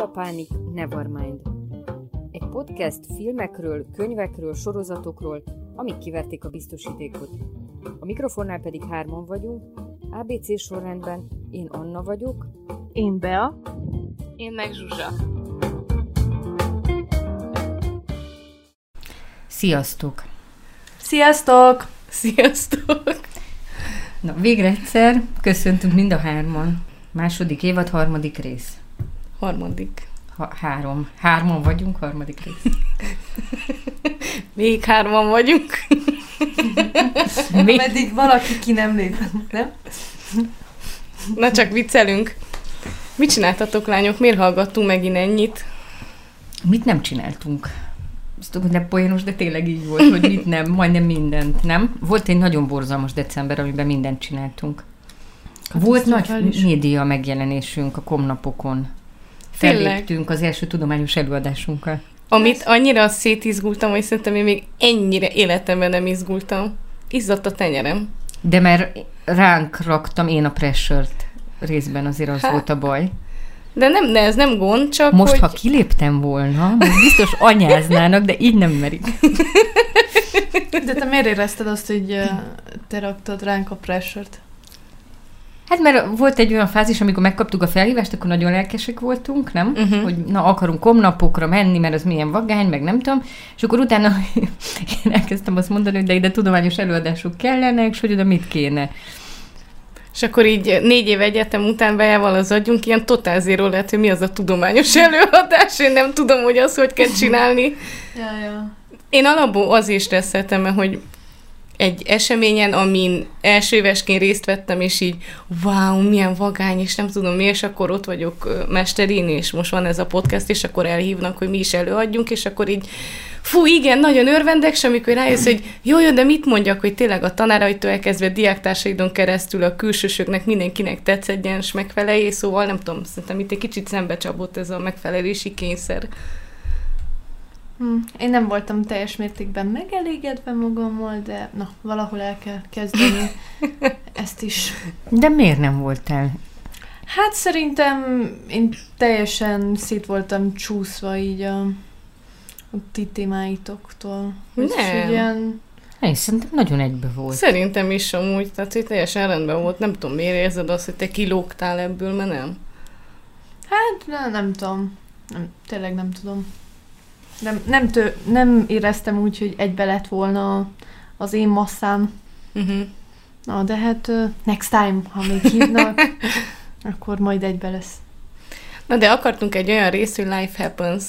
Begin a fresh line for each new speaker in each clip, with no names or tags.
a pánik, Nevermind. Egy podcast filmekről, könyvekről, sorozatokról, amik kiverték a biztosítékot. A mikrofonnál pedig hárman vagyunk, ABC sorrendben én Anna vagyok,
Én Bea.
Én meg Zsuzsa.
Sziasztok!
Sziasztok!
Sziasztok!
Na, végre egyszer köszöntünk mind a hárman. Második évad, harmadik rész.
Harmadik.
Ha, három. Hárman vagyunk, harmadik rész.
Még hárman vagyunk.
Mi?
Meddig valaki ki nem lép, nem?
Na csak viccelünk. Mit csináltatok, lányok? Miért hallgattunk megint ennyit?
Mit nem csináltunk? Azt tudom, hogy nem poénos, de tényleg így volt, hogy mit nem, majdnem mindent, nem? Volt egy nagyon borzalmas december, amiben mindent csináltunk. Volt nagy média megjelenésünk a komnapokon. Felléptünk az első tudományos előadásunkkal.
Amit annyira szétizgultam, hogy szerintem én még ennyire életemben nem izgultam. Izzadt a tenyerem.
De mert ránk raktam én a pressure-t részben, azért az
Hát,
volt a baj.
De nem, de ez nem gond, csak
Most,
hogy...
ha kiléptem volna, most biztos anyáznának, de így nem merik.
De te miért érezted azt, hogy te raktad ránk a pressure-t?
Hát mert volt egy olyan fázis, amikor megkaptuk a felhívást, akkor nagyon lelkesek voltunk, nem? Uh-huh. Hogy na, akarunk komnapokra menni, mert az milyen vagány, meg nem tudom. És akkor utána én elkezdtem azt mondani, hogy de ide tudományos előadások kellenek, és hogy oda mit kéne.
És akkor így négy év egyetem után bejával az agyunk, ilyen totál zéro lehet, hogy mi az a tudományos előadás, én nem tudom, hogy azt hogy kell csinálni.
Ja, ja.
Én alapból az is stresszeltem, mert hogy egy eseményen, amin első évesként részt vettem, és így wow, milyen vagány, és nem tudom mi, és akkor ott vagyok mesterin, és most van ez a podcast, és akkor elhívnak, hogy mi is előadjunk, és akkor így fú, igen, nagyon örvendek, és amikor rájössz, hogy jó, jó, de mit mondjak, hogy tényleg a tanáraitól elkezdve diáktársaidon keresztül a külsősöknek mindenkinek tetszedjen, és megfelelj, szóval nem tudom, szerintem itt egy kicsit szembe csapott ez a megfelelési kényszer.
Hm. Én nem voltam teljes mértékben megelégedve magammal, de na, valahol el kell kezdeni ezt is.
De miért nem voltál?
Hát szerintem én teljesen szét voltam csúszva így a, a ti témáitoktól.
Nem.
Ilyen,
Én szerintem nagyon egybe volt.
Szerintem is amúgy, tehát hogy teljesen rendben volt. Nem tudom, miért érzed azt, hogy te kilógtál ebből, mert nem.
hát ne, nem tudom. Nem, tényleg nem tudom. Nem, nem, tő, nem éreztem úgy, hogy egybe lett volna az én masszám.
Uh-huh.
Na, de hát uh, next time, ha még hívnak, akkor majd egybe lesz.
Na de akartunk egy olyan részt, hogy life happens.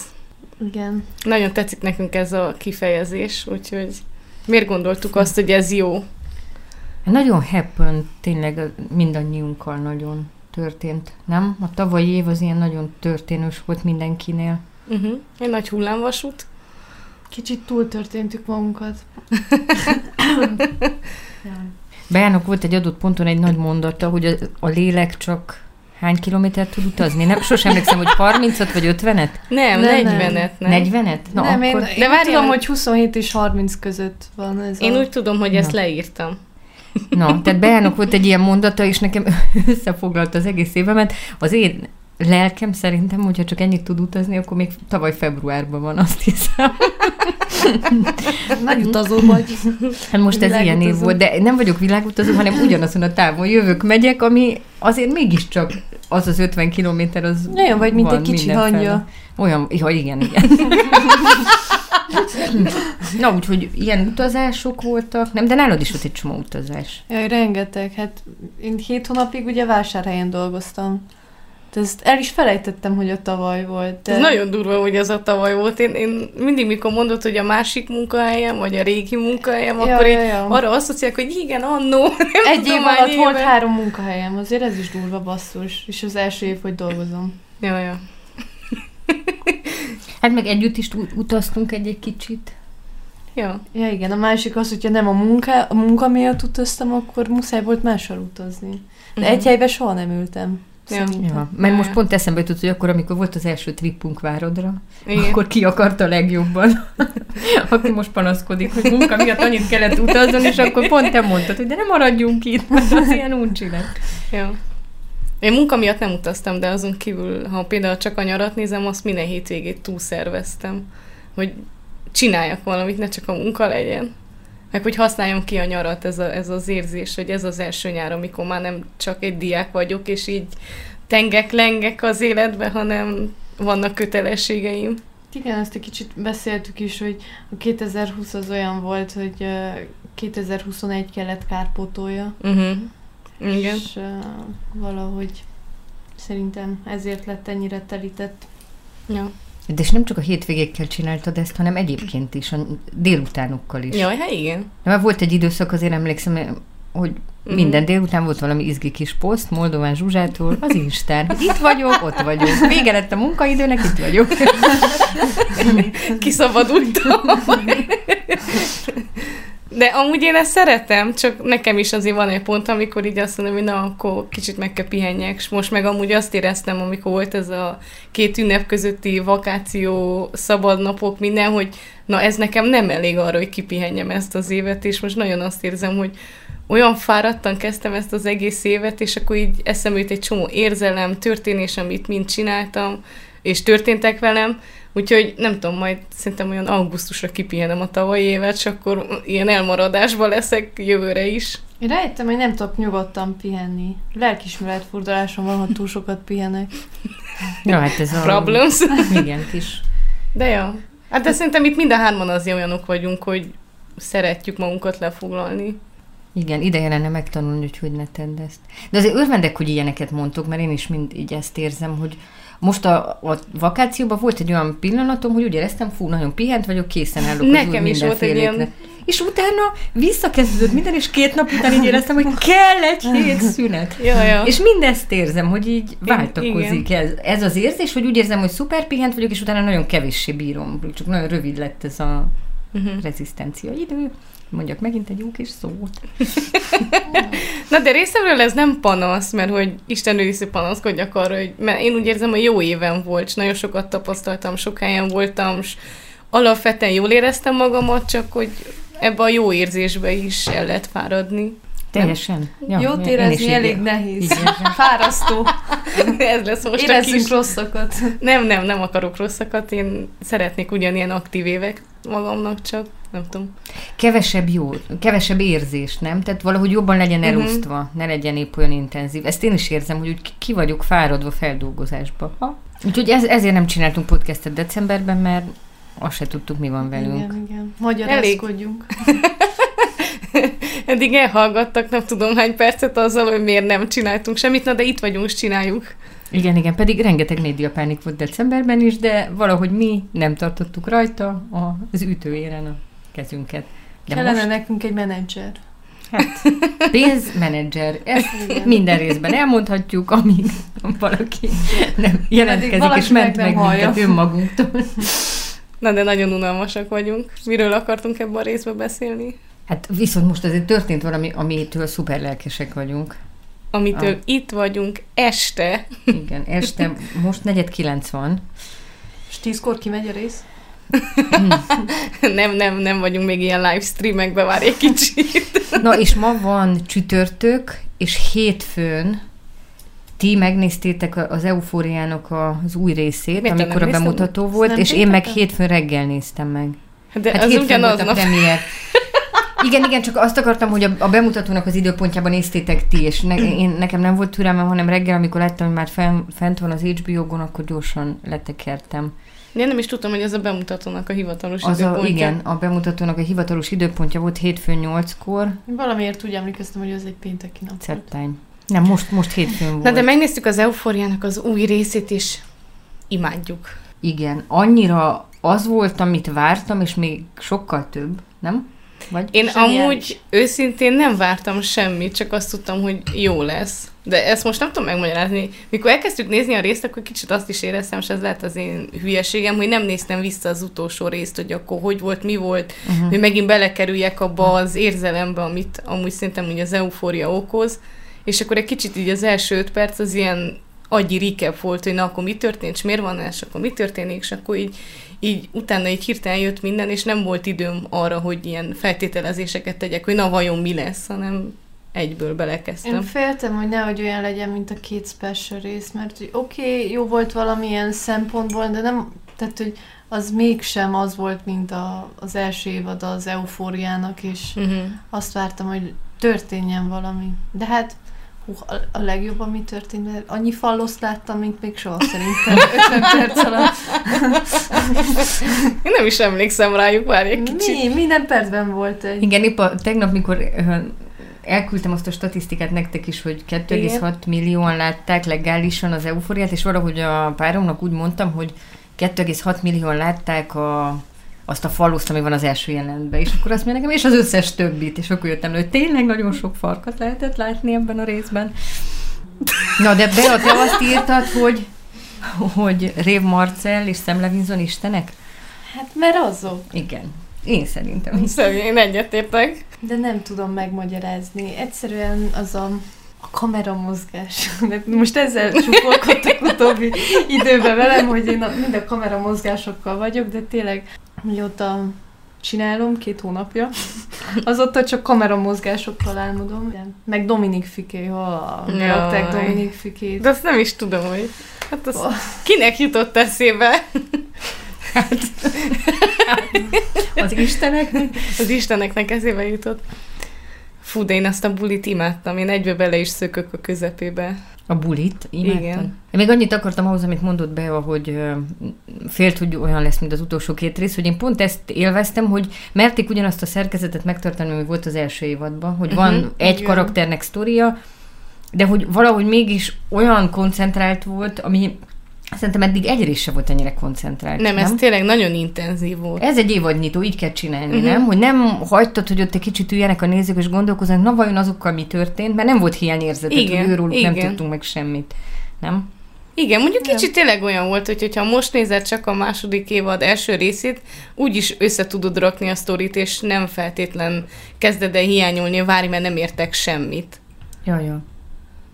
Igen.
Nagyon tetszik nekünk ez a kifejezés, úgyhogy miért gondoltuk azt, hogy ez jó?
Nagyon happen, tényleg mindannyiunkkal nagyon történt, nem? A tavalyi év az ilyen nagyon történős volt mindenkinél.
Uh-huh. Egy nagy hullámvasút.
Kicsit túltörténtük magunkat. ja.
Beának volt egy adott ponton egy nagy mondata, hogy a, a lélek csak hány kilométert tud utazni? Nem, sosem emlékszem, hogy 30-at vagy 50-et?
Nem,
Nem,
40-et, nem.
40-et? Na,
nem,
akkor...
én
De várjál,
tudom,
hogy-
hogy 27 és 30 között van ez
Én
a...
úgy tudom, hogy ezt
Na.
leírtam.
Na, tehát Beának volt egy ilyen mondata, és nekem összefoglalta az egész évemet. Az én lelkem szerintem, hogyha csak ennyit tud utazni, akkor még tavaly februárban van, azt hiszem.
Nagy utazó vagy.
Hát most ez ilyen év volt, de nem vagyok világutazó, hanem ugyanazon a távon jövök, megyek, ami azért mégiscsak az az 50 kilométer, az
Olyan vagy, mint egy kicsi hangya.
Olyan, ja, igen, igen. Na, úgyhogy ilyen utazások voltak, nem, de nálad is volt egy csomó utazás.
Jaj, rengeteg. Hát én hét hónapig ugye vásárhelyen dolgoztam. De ezt el is felejtettem, hogy a tavaly volt. De...
Ez nagyon durva, hogy ez a tavaly volt. Én, én mindig, mikor mondod, hogy a másik munkahelyem, vagy a régi munkahelyem,
Ja,
akkor
ja, ja.
arra asszociálok, hogy igen, annó. Nem
Egy
tudom,
év alatt volt
éve.
három munkahelyem, azért ez is durva basszus. És az első év, hogy dolgozom.
Ja, ja.
Hát meg együtt is ut- utaztunk egy-egy kicsit.
Ja.
Ja igen, a másik az, hogyha nem a munka, a munka miatt utaztam, akkor muszáj volt máshol utazni. De
Mhm.
egy helyben soha nem ültem. Szerintem.
Ja, mert most pont eszembe jutott, hogy akkor, amikor volt az első trippunk Várodra,
Igen.
akkor ki akarta legjobban, aki most panaszkodik, hogy munka miatt annyit kellett utazni, és akkor pont te mondtad, hogy de nem maradjunk itt, mert az ilyen uncsi lett.
Ja. Én munka miatt nem utaztam, de azon kívül, ha például csak a nyarat nézem, azt minden hétvégét túlszerveztem, hogy csináljak valamit, ne csak a munka legyen. Meg hogy használjam ki a nyarat, ez, a, ez az érzés, hogy ez az első nyár, amikor már nem csak egy diák vagyok, és így tengek-lengek az életbe, hanem vannak kötelességeim.
Igen, ezt egy kicsit beszéltük is, hogy a 2020 az olyan volt, hogy ö, 2021 kellett kárpótolja,
Uh-huh. Igen.
és uh, valahogy szerintem ezért lett ennyire telített.
Ja.
De és nem csak a hétvégékkel csináltad ezt, hanem egyébként is, a délutánokkal is.
Jaj, hát igen.
De már volt egy időszak, azért emlékszem, hogy
Mhm.
minden délután volt valami izgi kis poszt Moldován Zsuzsától az Instán. Itt vagyok, ott vagyok. Vége lett a munkaidőnek, itt vagyok.
Kiszabadultam. De amúgy én ezt szeretem, csak nekem is azért van egy pont, amikor így azt mondom, hogy na, akkor kicsit meg kell pihenjek, és most meg amúgy azt éreztem, amikor volt ez a két ünnep közötti vakáció, szabadnapok, minden, hogy na ez nekem nem elég arra, hogy kipihenjem ezt az évet, és most nagyon azt érzem, hogy olyan fáradtan kezdtem ezt az egész évet, és akkor így eszembe egy csomó érzelem, történés, amit mind csináltam, és történtek velem, úgyhogy nem tudom, majd szerintem olyan augusztusra kipihenem a tavalyi évet, és akkor ilyen elmaradásban leszek jövőre is.
Én rájöttem, hogy nem tudok nyugodtan pihenni. Lelkismeret furdalásom van, ha túl sokat pihenek.
Ja, hát ez a...
Problems.
Igen, kis.
De ja. Hát de szerintem itt mind a hárman azért olyanok vagyunk, hogy szeretjük magunkat lefoglalni.
Igen, ideje lenne megtanulni, hogy hogy ne tedd ezt. De azért örvendek, hogy ilyeneket mondtok, mert én is mind így ezt érzem, hogy most a, a vakációban volt egy olyan pillanatom, hogy úgy éreztem, fú, nagyon pihent vagyok, készen állok az
Nekem
új
is volt egy ilyen-
És utána visszakezdődött minden, és két nap után így éreztem, hogy kell egy hét szünet.
Ja, ja.
És mindezt érzem, hogy így váltakozik
igen.
ez, ez az érzés, hogy úgy érzem, hogy szuper pihent vagyok, és utána nagyon kevéssé bírom. Csak nagyon rövid lett ez a
Uh-huh.
rezisztencia idő. Mondjak megint egy jó kis szót.
Na de részemről ez nem panasz, mert hogy Isten őriszű panaszkodjak arra, hogy mert én úgy érzem, hogy jó éven volt, és nagyon sokat tapasztaltam, sok helyen voltam, és alapvetően jól éreztem magamat, csak hogy ebbe a jó érzésbe is el lehet fáradni.
Teljesen.
Ja, Jót
én
érezni
így-
elég nehéz. Fárasztó.
ez lesz most
Érezzünk
kis...
rosszakat.
Nem, nem, nem akarok rosszakat, én szeretnék ugyanilyen aktív évek magamnak, csak nem tudom.
Kevesebb jó, kevesebb érzés, nem? Tehát valahogy jobban legyen
Mhm.
elosztva, ne legyen épp olyan intenzív. Ezt én is érzem, hogy úgy ki vagyok fáradva feldolgozásba. Ha? Úgyhogy ez, ezért nem csináltunk podcastet decemberben, mert azt se tudtuk, mi van velünk.
Igen, igen. Magyarázkodjunk.
Eddig elhallgattak, nem tudom hány percet azzal, hogy miért nem csináltunk semmit, na de itt vagyunk, és csináljuk.
Igen, igen, pedig rengeteg médiapánik volt decemberben is, de valahogy mi nem tartottuk rajta az ütőéren a kezünket. De
Kellene
most
nekünk egy menedzser.
pénzmenedzser, ezt
Igen.
minden részben elmondhatjuk, amíg valaki nem jelentkezik,
valaki
és ment
meg
meg minket önmagunktól.
Na de nagyon unalmasak vagyunk. Miről akartunk ebben a részben beszélni?
Hát viszont most azért történt valami, amitől szuper lelkesek vagyunk.
Amitől
Ah.
itt vagyunk este.
Igen, este most negyed kilenc van.
És tízkor kimegy a rész?
nem, nem, nem vagyunk még ilyen livestreamekbe, várj egy kicsit.
Na és ma van csütörtök, és hétfőn ti megnéztétek a- az Eufóriának a- az új részét,
Miért
amikor a bemutató volt, és én meg hétfőn reggel néztem meg.
De
Hát
az ugyanaz
a
nap.
premier. Igen, igen, csak azt akartam, hogy a, a bemutatónak az időpontjában néztétek ti, és ne, én, nekem nem volt türelmem, hanem reggel, amikor láttam, hogy már fenn, fent van az HBO-gon, akkor gyorsan letekertem.
Én nem is tudtam, hogy ez a bemutatónak a hivatalos
Az a,
időpontja.
igen, a bemutatónak a hivatalos időpontja volt hétfőn 8-kor,
Én valamiért úgy emlékeztem, hogy ez egy pénteki nap.
Szettány. Nem, most, most hétfőn volt.
Na de megnéztük az Eufóriának az új részét, és imádjuk.
Igen, annyira az volt, amit vártam, és még sokkal több, nem? Vagy?
Én
Zseniális.
amúgy őszintén nem vártam semmit, csak azt tudtam, hogy jó lesz. De ezt most nem tudom megmagyarázni. Mikor elkezdtük nézni a részt, akkor kicsit azt is éreztem, és ez lehet az én hülyeségem, hogy nem néztem vissza az utolsó részt, hogy akkor hogy volt, mi volt, uh-huh. hogy megint belekerüljek abba az érzelembe, amit amúgy szerintem úgy az eufória okoz. És akkor egy kicsit így az első öt perc az ilyen agyi recap volt, hogy na akkor mi történt, és miért van és akkor mi történik, és akkor így, így utána így hirtelen jött minden, és nem volt időm arra, hogy ilyen feltételezéseket tegyek, hogy na vajon mi lesz, hanem egyből belekezdtem.
Én féltem, hogy nehogy olyan legyen, mint a két special rész, mert hogy oké, okay, jó volt valamilyen szempontból, de nem, tehát hogy az mégsem az volt, mint a, az első évad az eufóriának, és
Uh-huh.
azt vártam, hogy történjen valami. De hát hú, a, a legjobb, ami történt, mert annyi falloszt láttam, mint még soha szerintem 50 perc alatt.
Én nem is emlékszem rájuk, várj egy kicsit.
Mi, minden percben volt egy.
Igen, épp a, tegnap, mikor elküldtem azt a statisztikát nektek is, hogy 2,6 millióan látták legálisan az eufóriát, és valahogy a páromnak úgy mondtam, hogy 2,6 millióan látták a, azt a faluszt, ami van az első jelenetben, és akkor azt mondja nekem, és az összes többit, és akkor jöttem le, hogy tényleg nagyon sok farkat lehetett látni ebben a részben. Na, de Bea, te azt írtad, hogy, hogy Rév Marcel és Sam Levinson istenek?
Hát mert azok.
Igen. Én szerintem is.
Szóval én egyetértek.
De nem tudom megmagyarázni. Egyszerűen az a, a kamera mozgás. De Most ezzel csupolkodtak utóbbi időben velem, hogy én a, mind a kamera mozgásokkal vagyok, de tényleg, mióta csinálom, két hónapja, azóta csak kamera mozgásokkal álmodom. Meg Dominik Fiké, ha
Jaj.
beadták Dominik Fikét.
De azt nem is tudom, hogy... Hát az
Oh.
kinek jutott eszébe?
Az isteneknek?
Az Isteneknek eszébe jutott. Fú, de én azt a bulit imádtam. Én egybe bele is szökök a közepébe.
A bulit? Imádtam.
Igen.
Én még annyit akartam ahhoz, amit mondott be, hogy félt, hogy olyan lesz, mint az utolsó két rész, hogy én pont ezt élveztem, hogy merték ugyanazt a szerkezetet megtartani, ami volt az első évadban, hogy van
Mhm,
egy
igen.
karakternek sztoria, de hogy valahogy mégis olyan koncentrált volt, ami szerintem eddig egy rész se volt ennyire koncentrált.
Nem, ez tényleg nagyon intenzív volt.
Ez egy évadnyitó, így kell csinálni, uh-huh. nem? Hogy nem hagytad, hogy ott egy kicsit üljenek a nézők, és gondolkozzanak, na vajon azokkal mi történt, mert nem volt hiányérzet,
Igen,
hogy őróluk nem
igen.
tudtunk meg semmit. Nem?
Igen, mondjuk
Nem.
kicsit tényleg olyan volt, hogy hogyha most nézed csak a második évad első részét, úgyis össze tudod rakni a sztorit, és nem feltétlen kezded el hiányolni, várj, mert nem értek semmit.
Ja, ja.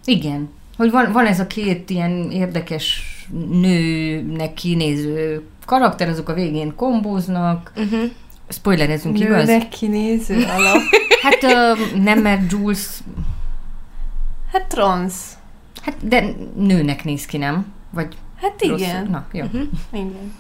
Igen. Hogy van, van ez a két ilyen érdekes nőnek kinéző karakter, azok a végén kombóznak.
Uh-huh.
Spoilerezünk, igaz?
Nőnek kinéző alap.
Hát ö, nem, mert Jules,
Hát transz.
hát de nőnek néz ki, nem? Vagy
Hát
rosszul?
igen.
Na, jó.
Uh-huh.
Igen.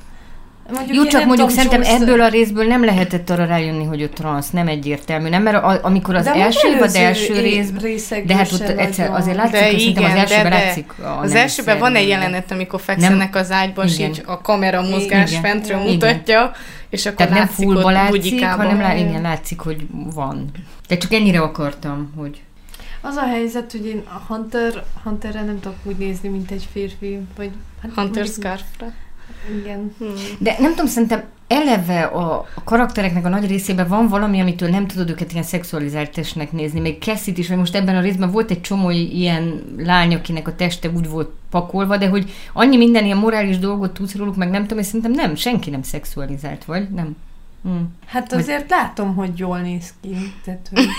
Mondjuk
Jó, csak
nem
mondjuk szerintem
Jules-
ebből a részből nem lehetett arra rájönni, hogy ő transz, nem egyértelmű, nem? Mert a, amikor az
De
első vagy első rész, de hát ott egyszer azért látszik,
De
hogy szerintem az
igen,
elsőben
de- de
látszik a
Az
nem
elsőben van egy jelenet, amikor fekszenek az ágyban, és
Igen.
így a kamera mozgás
Igen.
fentről
Igen.
mutatja, és akkor
Tehát nem
látszik
fullba
ott
látszik, hanem lá,
Igen.
igen, látszik, hogy van. De csak ennyire akartam, hogy...
Az a helyzet, hogy én a Hunter, Hunterre nem tudok úgy nézni, mint egy férfi, vagy... Hát
Hunter Scarfra.
Igen.
Hmm.
De nem tudom, szerintem eleve a, a karaktereknek a nagy részében van valami, amitől nem tudod őket ilyen szexualizált testnek nézni. Még Cassie-t is, vagy most ebben a részben volt egy csomó ilyen lány, akinek a teste úgy volt pakolva, de hogy annyi minden ilyen morális dolgot tudsz róluk, meg nem tudom, és szerintem nem, senki nem szexualizált, vagy? Nem. Hm.
Hát azért látom, hogy jól néz ki. Tehát, hogy...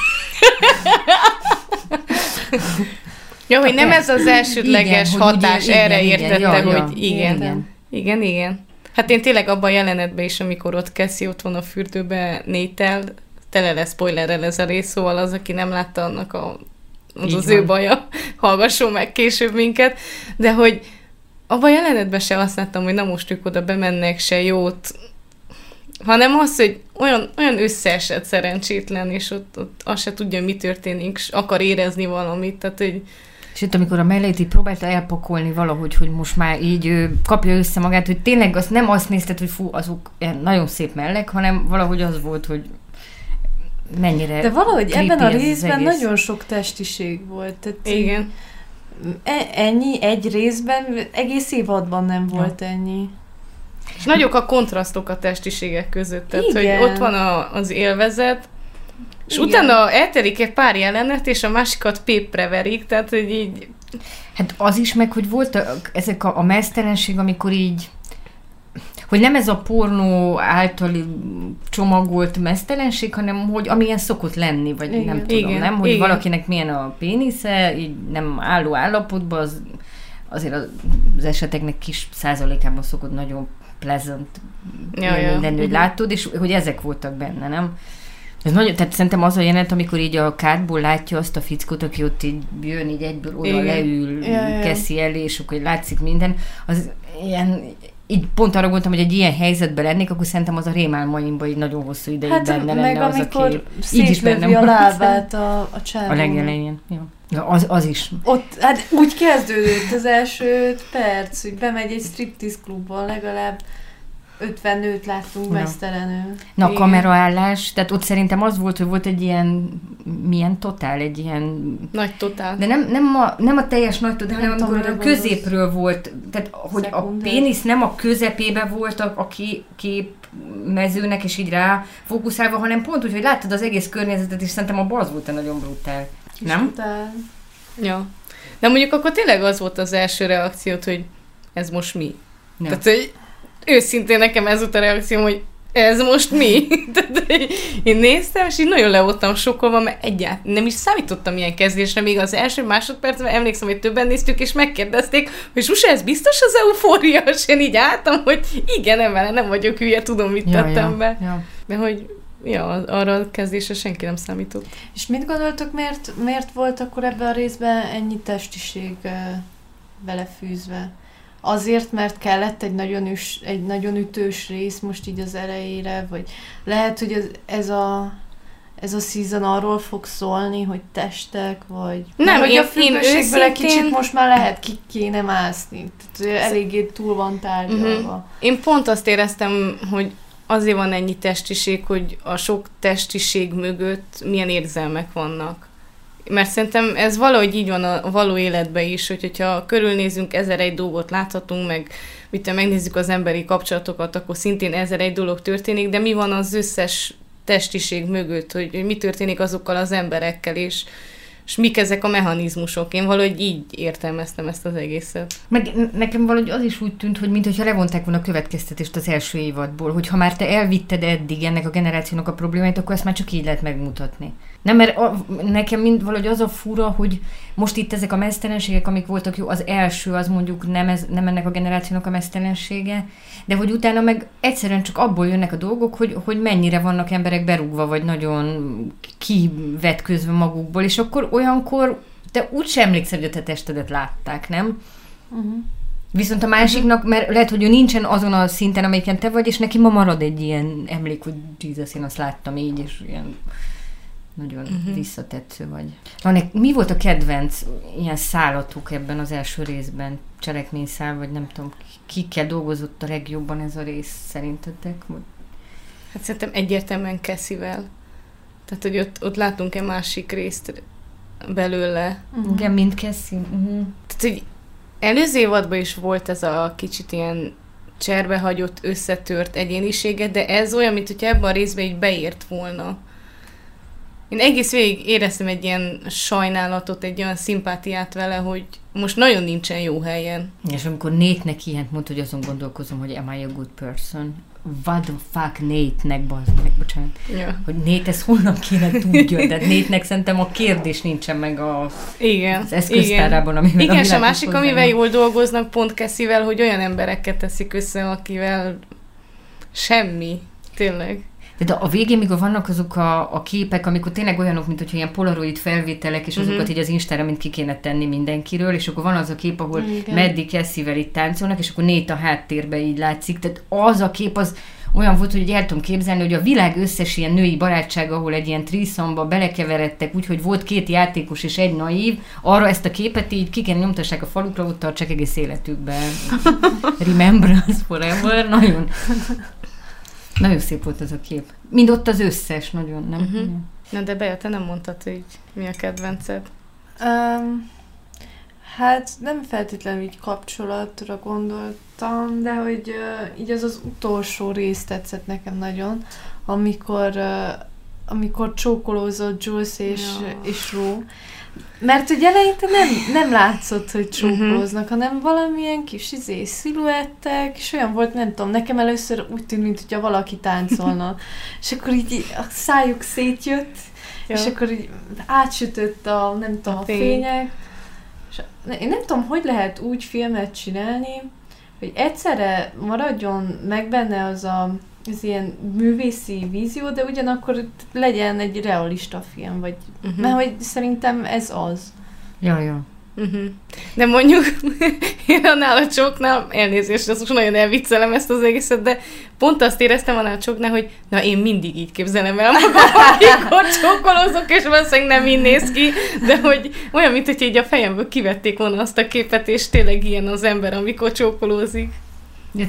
Ja, hogy nem ez az elsődleges
Igen,
hatás,
igen,
erre
igen,
értette,
ja, ja,
hogy igen.
igen.
Igen, igen. Hát én tényleg abban a jelenetben is, amikor ott Cassie ott van a fürdőbe nétel, tele lesz spoilerrel ez a rész, szóval az, aki nem látta, annak a, az
Így
az
van.
ő baja, hallgasson meg később minket, de hogy abban a jelenetben se azt láttam, hogy na most ők oda bemennek, se jót, hanem az, hogy olyan, olyan összeesett szerencsétlen, és ott, ott azt se tudja, mi történik, és akar érezni valamit, tehát hogy
Sőt, amikor a mellét így próbálta elpakolni valahogy, hogy most már így ő, kapja össze magát, hogy tényleg azt nem azt nézted, hogy fú, azok ilyen nagyon szép mellek, hanem valahogy az volt, hogy mennyire
De valahogy ebben a
az
részben nagyon sok testiség volt. Tehát
igen.
E- ennyi egy részben, egész évadban nem
Ja.
volt ennyi.
És nagyok a kontrasztok a testiségek között. Tehát,
Igen.
hogy ott van a, az élvezet, és
Igen.
utána eltelik egy pár jelenet, és a másikat pépre verik, tehát, hogy így...
Hát az is meg, hogy volt a, ezek a, a mesztelenség, amikor így hogy nem ez a pornó általi csomagolt mesztelenség, hanem hogy amilyen szokott lenni, vagy
Igen.
nem tudom,
Igen,
nem? Hogy
igen.
valakinek milyen a pénisze, így nem álló állapotban, az azért az eseteknek kis százalékában szokott nagyon pleasant
Ja, ja.
lenni, hogy
Mhm.
látod, és hogy ezek voltak benne, nem? Ez nagyon, tehát szerintem az a jelenet, amikor így a kádból látja azt a fickót, aki ott így jön, így egyből oda
Igen.
leül,
Ja,
keszi elé, és akkor látszik minden, az ilyen, így pont arra gondoltam, hogy egy ilyen helyzetben lennék, akkor szerintem az a rémálmaimban így nagyon hosszú ideig
Hát
benne
meg
lenne az a kép. Így is benne
szétlövi a lábát a, a csávó.
A legelején. Jó. Ja, az, az is.
Ott, hát úgy kezdődött az első perc, hogy bemegy egy striptease klubban, legalább 50 nőt láttunk
Ja.
mesztelenül.
Na, a
Igen.
kameraállás, tehát ott szerintem az volt, hogy volt egy ilyen, milyen totál, egy ilyen
Nagy totál.
De nem, nem, a, nem a teljes nagy tudás, hanem
Nem
amikor a középről volt, tehát hogy a
Szekunder.
pénisz nem a közepébe volt a, a ki- kép mezőnek, és így rá fókuszálva, hanem pont úgy, hogy láttad az egész környezetet, és szerintem abban az volt a nagyon brutál. Nem?
Totál.
Ja. De mondjuk akkor tényleg az volt az első reakciót, hogy ez most mi?
Ja.
Tehát, hogy őszintén nekem ez volt a reakcióm, hogy ez most mi? Én néztem, és így nagyon le voltam sokkolva, mert egyáltalán nem is számítottam ilyen kezdésre, még az első másodpercben emlékszem, hogy többen néztük, és megkérdezték, hogy Susa, ez biztos az eufória? És én így álltam, hogy igen, nem, vele nem vagyok hülye, tudom, mit
ja,
tettem
ja,
be.
ja.
De hogy ja, arra a kezdésre senki nem számított.
És mit gondoltok, miért, miért volt akkor ebben a részben ennyi testiség belefűzve? Azért, mert kellett egy nagyon, üs, egy nagyon ütős rész most így az elejére, vagy lehet, hogy ez, ez a ez a season arról fog szólni, hogy testek, vagy...
Nem,
hogy a függőségből egy kicsit most már lehet ki kéne mászni. Tehát eléggé túl van tárgyalva.
Mhm. Én pont azt éreztem, hogy azért van ennyi testiség, hogy a sok testiség mögött milyen érzelmek vannak. Mert szerintem ez valahogy így van a való életben is, hogy, hogyha körülnézünk, ezer egy dolgot láthatunk, meg mit megnézzük az emberi kapcsolatokat, akkor szintén ezer egy dolog történik, de mi van az összes testiség mögött, hogy, hogy mi történik azokkal az emberekkel, és, és mik ezek a mechanizmusok. Én valahogy így értelmeztem ezt az egészet.
Meg nekem valahogy az is úgy tűnt, hogy mintha levonták volna a következtetést az első évadból, hogy ha már te elvitted eddig ennek a generációnak a problémáit, akkor ezt már csak így lehet megmutatni. Nem, mert a, nekem mind valahogy az a fura, hogy most itt ezek a mesztelenségek, amik voltak jó, az első az mondjuk nem, ez, nem ennek a generációnak a mesztelensége, de hogy utána meg egyszerűen csak abból jönnek a dolgok, hogy, hogy mennyire vannak emberek berúgva, vagy nagyon kivetközve magukból, és akkor olyankor te úgy sem emlékszel, hogy a te testedet látták, nem?
Uh-huh.
Viszont a másiknak, mert lehet, hogy ő nincsen azon a szinten, amelyiken te vagy, és neki ma marad egy ilyen emlék, hogy Jesus, én azt láttam így, és ilyen nagyon uh-huh. visszatetsző vagy. Na, nek, mi volt a kedvenc ilyen szállatuk ebben az első részben? Cselekményszál, vagy nem tudom, kikkel dolgozott a legjobban ez a rész szerintetek?
Hát szerintem egyértelműen Kessivel. Tehát, hogy ott, ott látunk egy másik részt belőle.
Uh-huh.
Igen, mint Cassie. Uh-huh.
Tehát, hogy előző évadban is volt ez a kicsit ilyen cserbehagyott, összetört egyénisége, de ez olyan, mint hogyha ebben a részben így beért volna. Én egész végig éreztem egy ilyen sajnálatot, egy olyan szimpátiát vele, hogy most nagyon nincsen jó helyen.
És amikor Nate-nek ilyent mondta, hogy azon gondolkozom, hogy am I a good person? What the fuck Nate-nek, bazd meg, bocsánat.
Ja.
Hogy Nate ezt honnan kéne tudja, de Nate-nek szerintem a kérdés nincsen meg a,
Igen.
az eszköztárában, amivel
Igen, és a másik,
hozzá-
amivel jól dolgoznak pont Kessivel, hogy olyan embereket teszik össze, akivel semmi. Tényleg.
De a végén, mikor vannak azok a, a képek, amikor tényleg olyanok, mint hogyha ilyen polaroid felvételek, és azokat
Mhm.
így az Instára mind ki kéne tenni mindenkiről, és akkor van az a kép, ahol
Igen.
Meddi Kessivel itt táncolnak, és akkor Nate a háttérben így látszik. Tehát az a kép az olyan volt, hogy el tudom képzelni, hogy a világ összes ilyen női barátsága, ahol egy ilyen triszomba belekeveredtek, úgyhogy volt két játékos és egy naív, arra ezt a képet így ki kell nyomtassák a falukra, ott tartsák egész életükben. Remembrance forever. Nagyon, nagyon szép volt ez a kép. Mind ott az összes, nagyon, nem?
Mhm. Na de Bea, te nem mondtad, hogy mi a kedvenced.
Um, hát nem feltétlenül így kapcsolatra gondoltam, de hogy uh, így az az utolsó rész tetszett nekem nagyon, amikor, uh, amikor csókolózott Jules és,
Ja.
és Ró. Mert hogy eleinte nem, nem látszott, hogy csókolóznak, uh-huh. hanem valamilyen kis izé, sziluettek, és olyan volt, nem tudom, nekem először úgy tűnt, mint hogyha valaki táncolna. és akkor így, a szájuk szétjött,
Ja.
és akkor így átsütött a, nem tudom,
A
a
fény.
fények. És én nem tudom, hogy lehet úgy filmet csinálni, hogy egyszerre maradjon meg benne az a ez ilyen művészi vízió, de ugyanakkor legyen egy realista film, vagy, uh-huh. mert hogy szerintem ez az.
Ja, ja.
Uh-huh. De mondjuk én annál a csóknál, elnézést, ez most nagyon elviccelem ezt az egészet, de pont azt éreztem annál a csóknál, hogy na én mindig így képzelem el magam, amikor csókolozok, és valószínűleg nem így néz ki, de hogy olyan, mint hogy így a fejemből kivették volna azt a képet, és tényleg ilyen az ember, amikor csókolózik.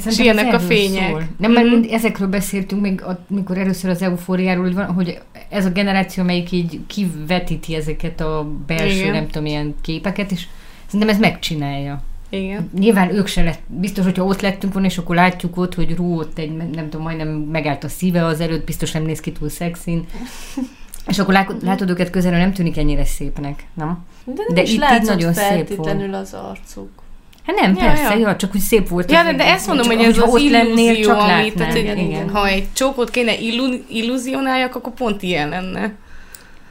És ilyenek a fények.
Szól. Nem, mert
Mhm.
mind ezekről beszéltünk még, amikor először az eufóriáról, hogy, van, hogy ez a generáció, melyik így kivetíti ezeket a belső,
Igen.
nem tudom, ilyen képeket, és szerintem ez megcsinálja.
Igen.
Nyilván ők se lett, biztos, hogyha ott lettünk volna, és akkor látjuk ott, hogy Rú ott egy, nem tudom, majdnem megállt a szíve az előtt, biztos nem néz ki túl szexin. És akkor lát- látod őket közelről, nem tűnik ennyire szépnek, nem?
De nem
De itt
is
így
látszott
nagyon szép
feltétlenül az arcuk.
Hát nem,
Ja,
persze,
ja.
ja. csak úgy szép volt.
Ja,
az
de, de ezt mondom, hogy ez
hogyha
az
ott lennél,
illúzió,
csak
amit, tehát, hogy
igen.
ha egy csókot kéne illu- illúzionáljak, akkor pont ilyen lenne.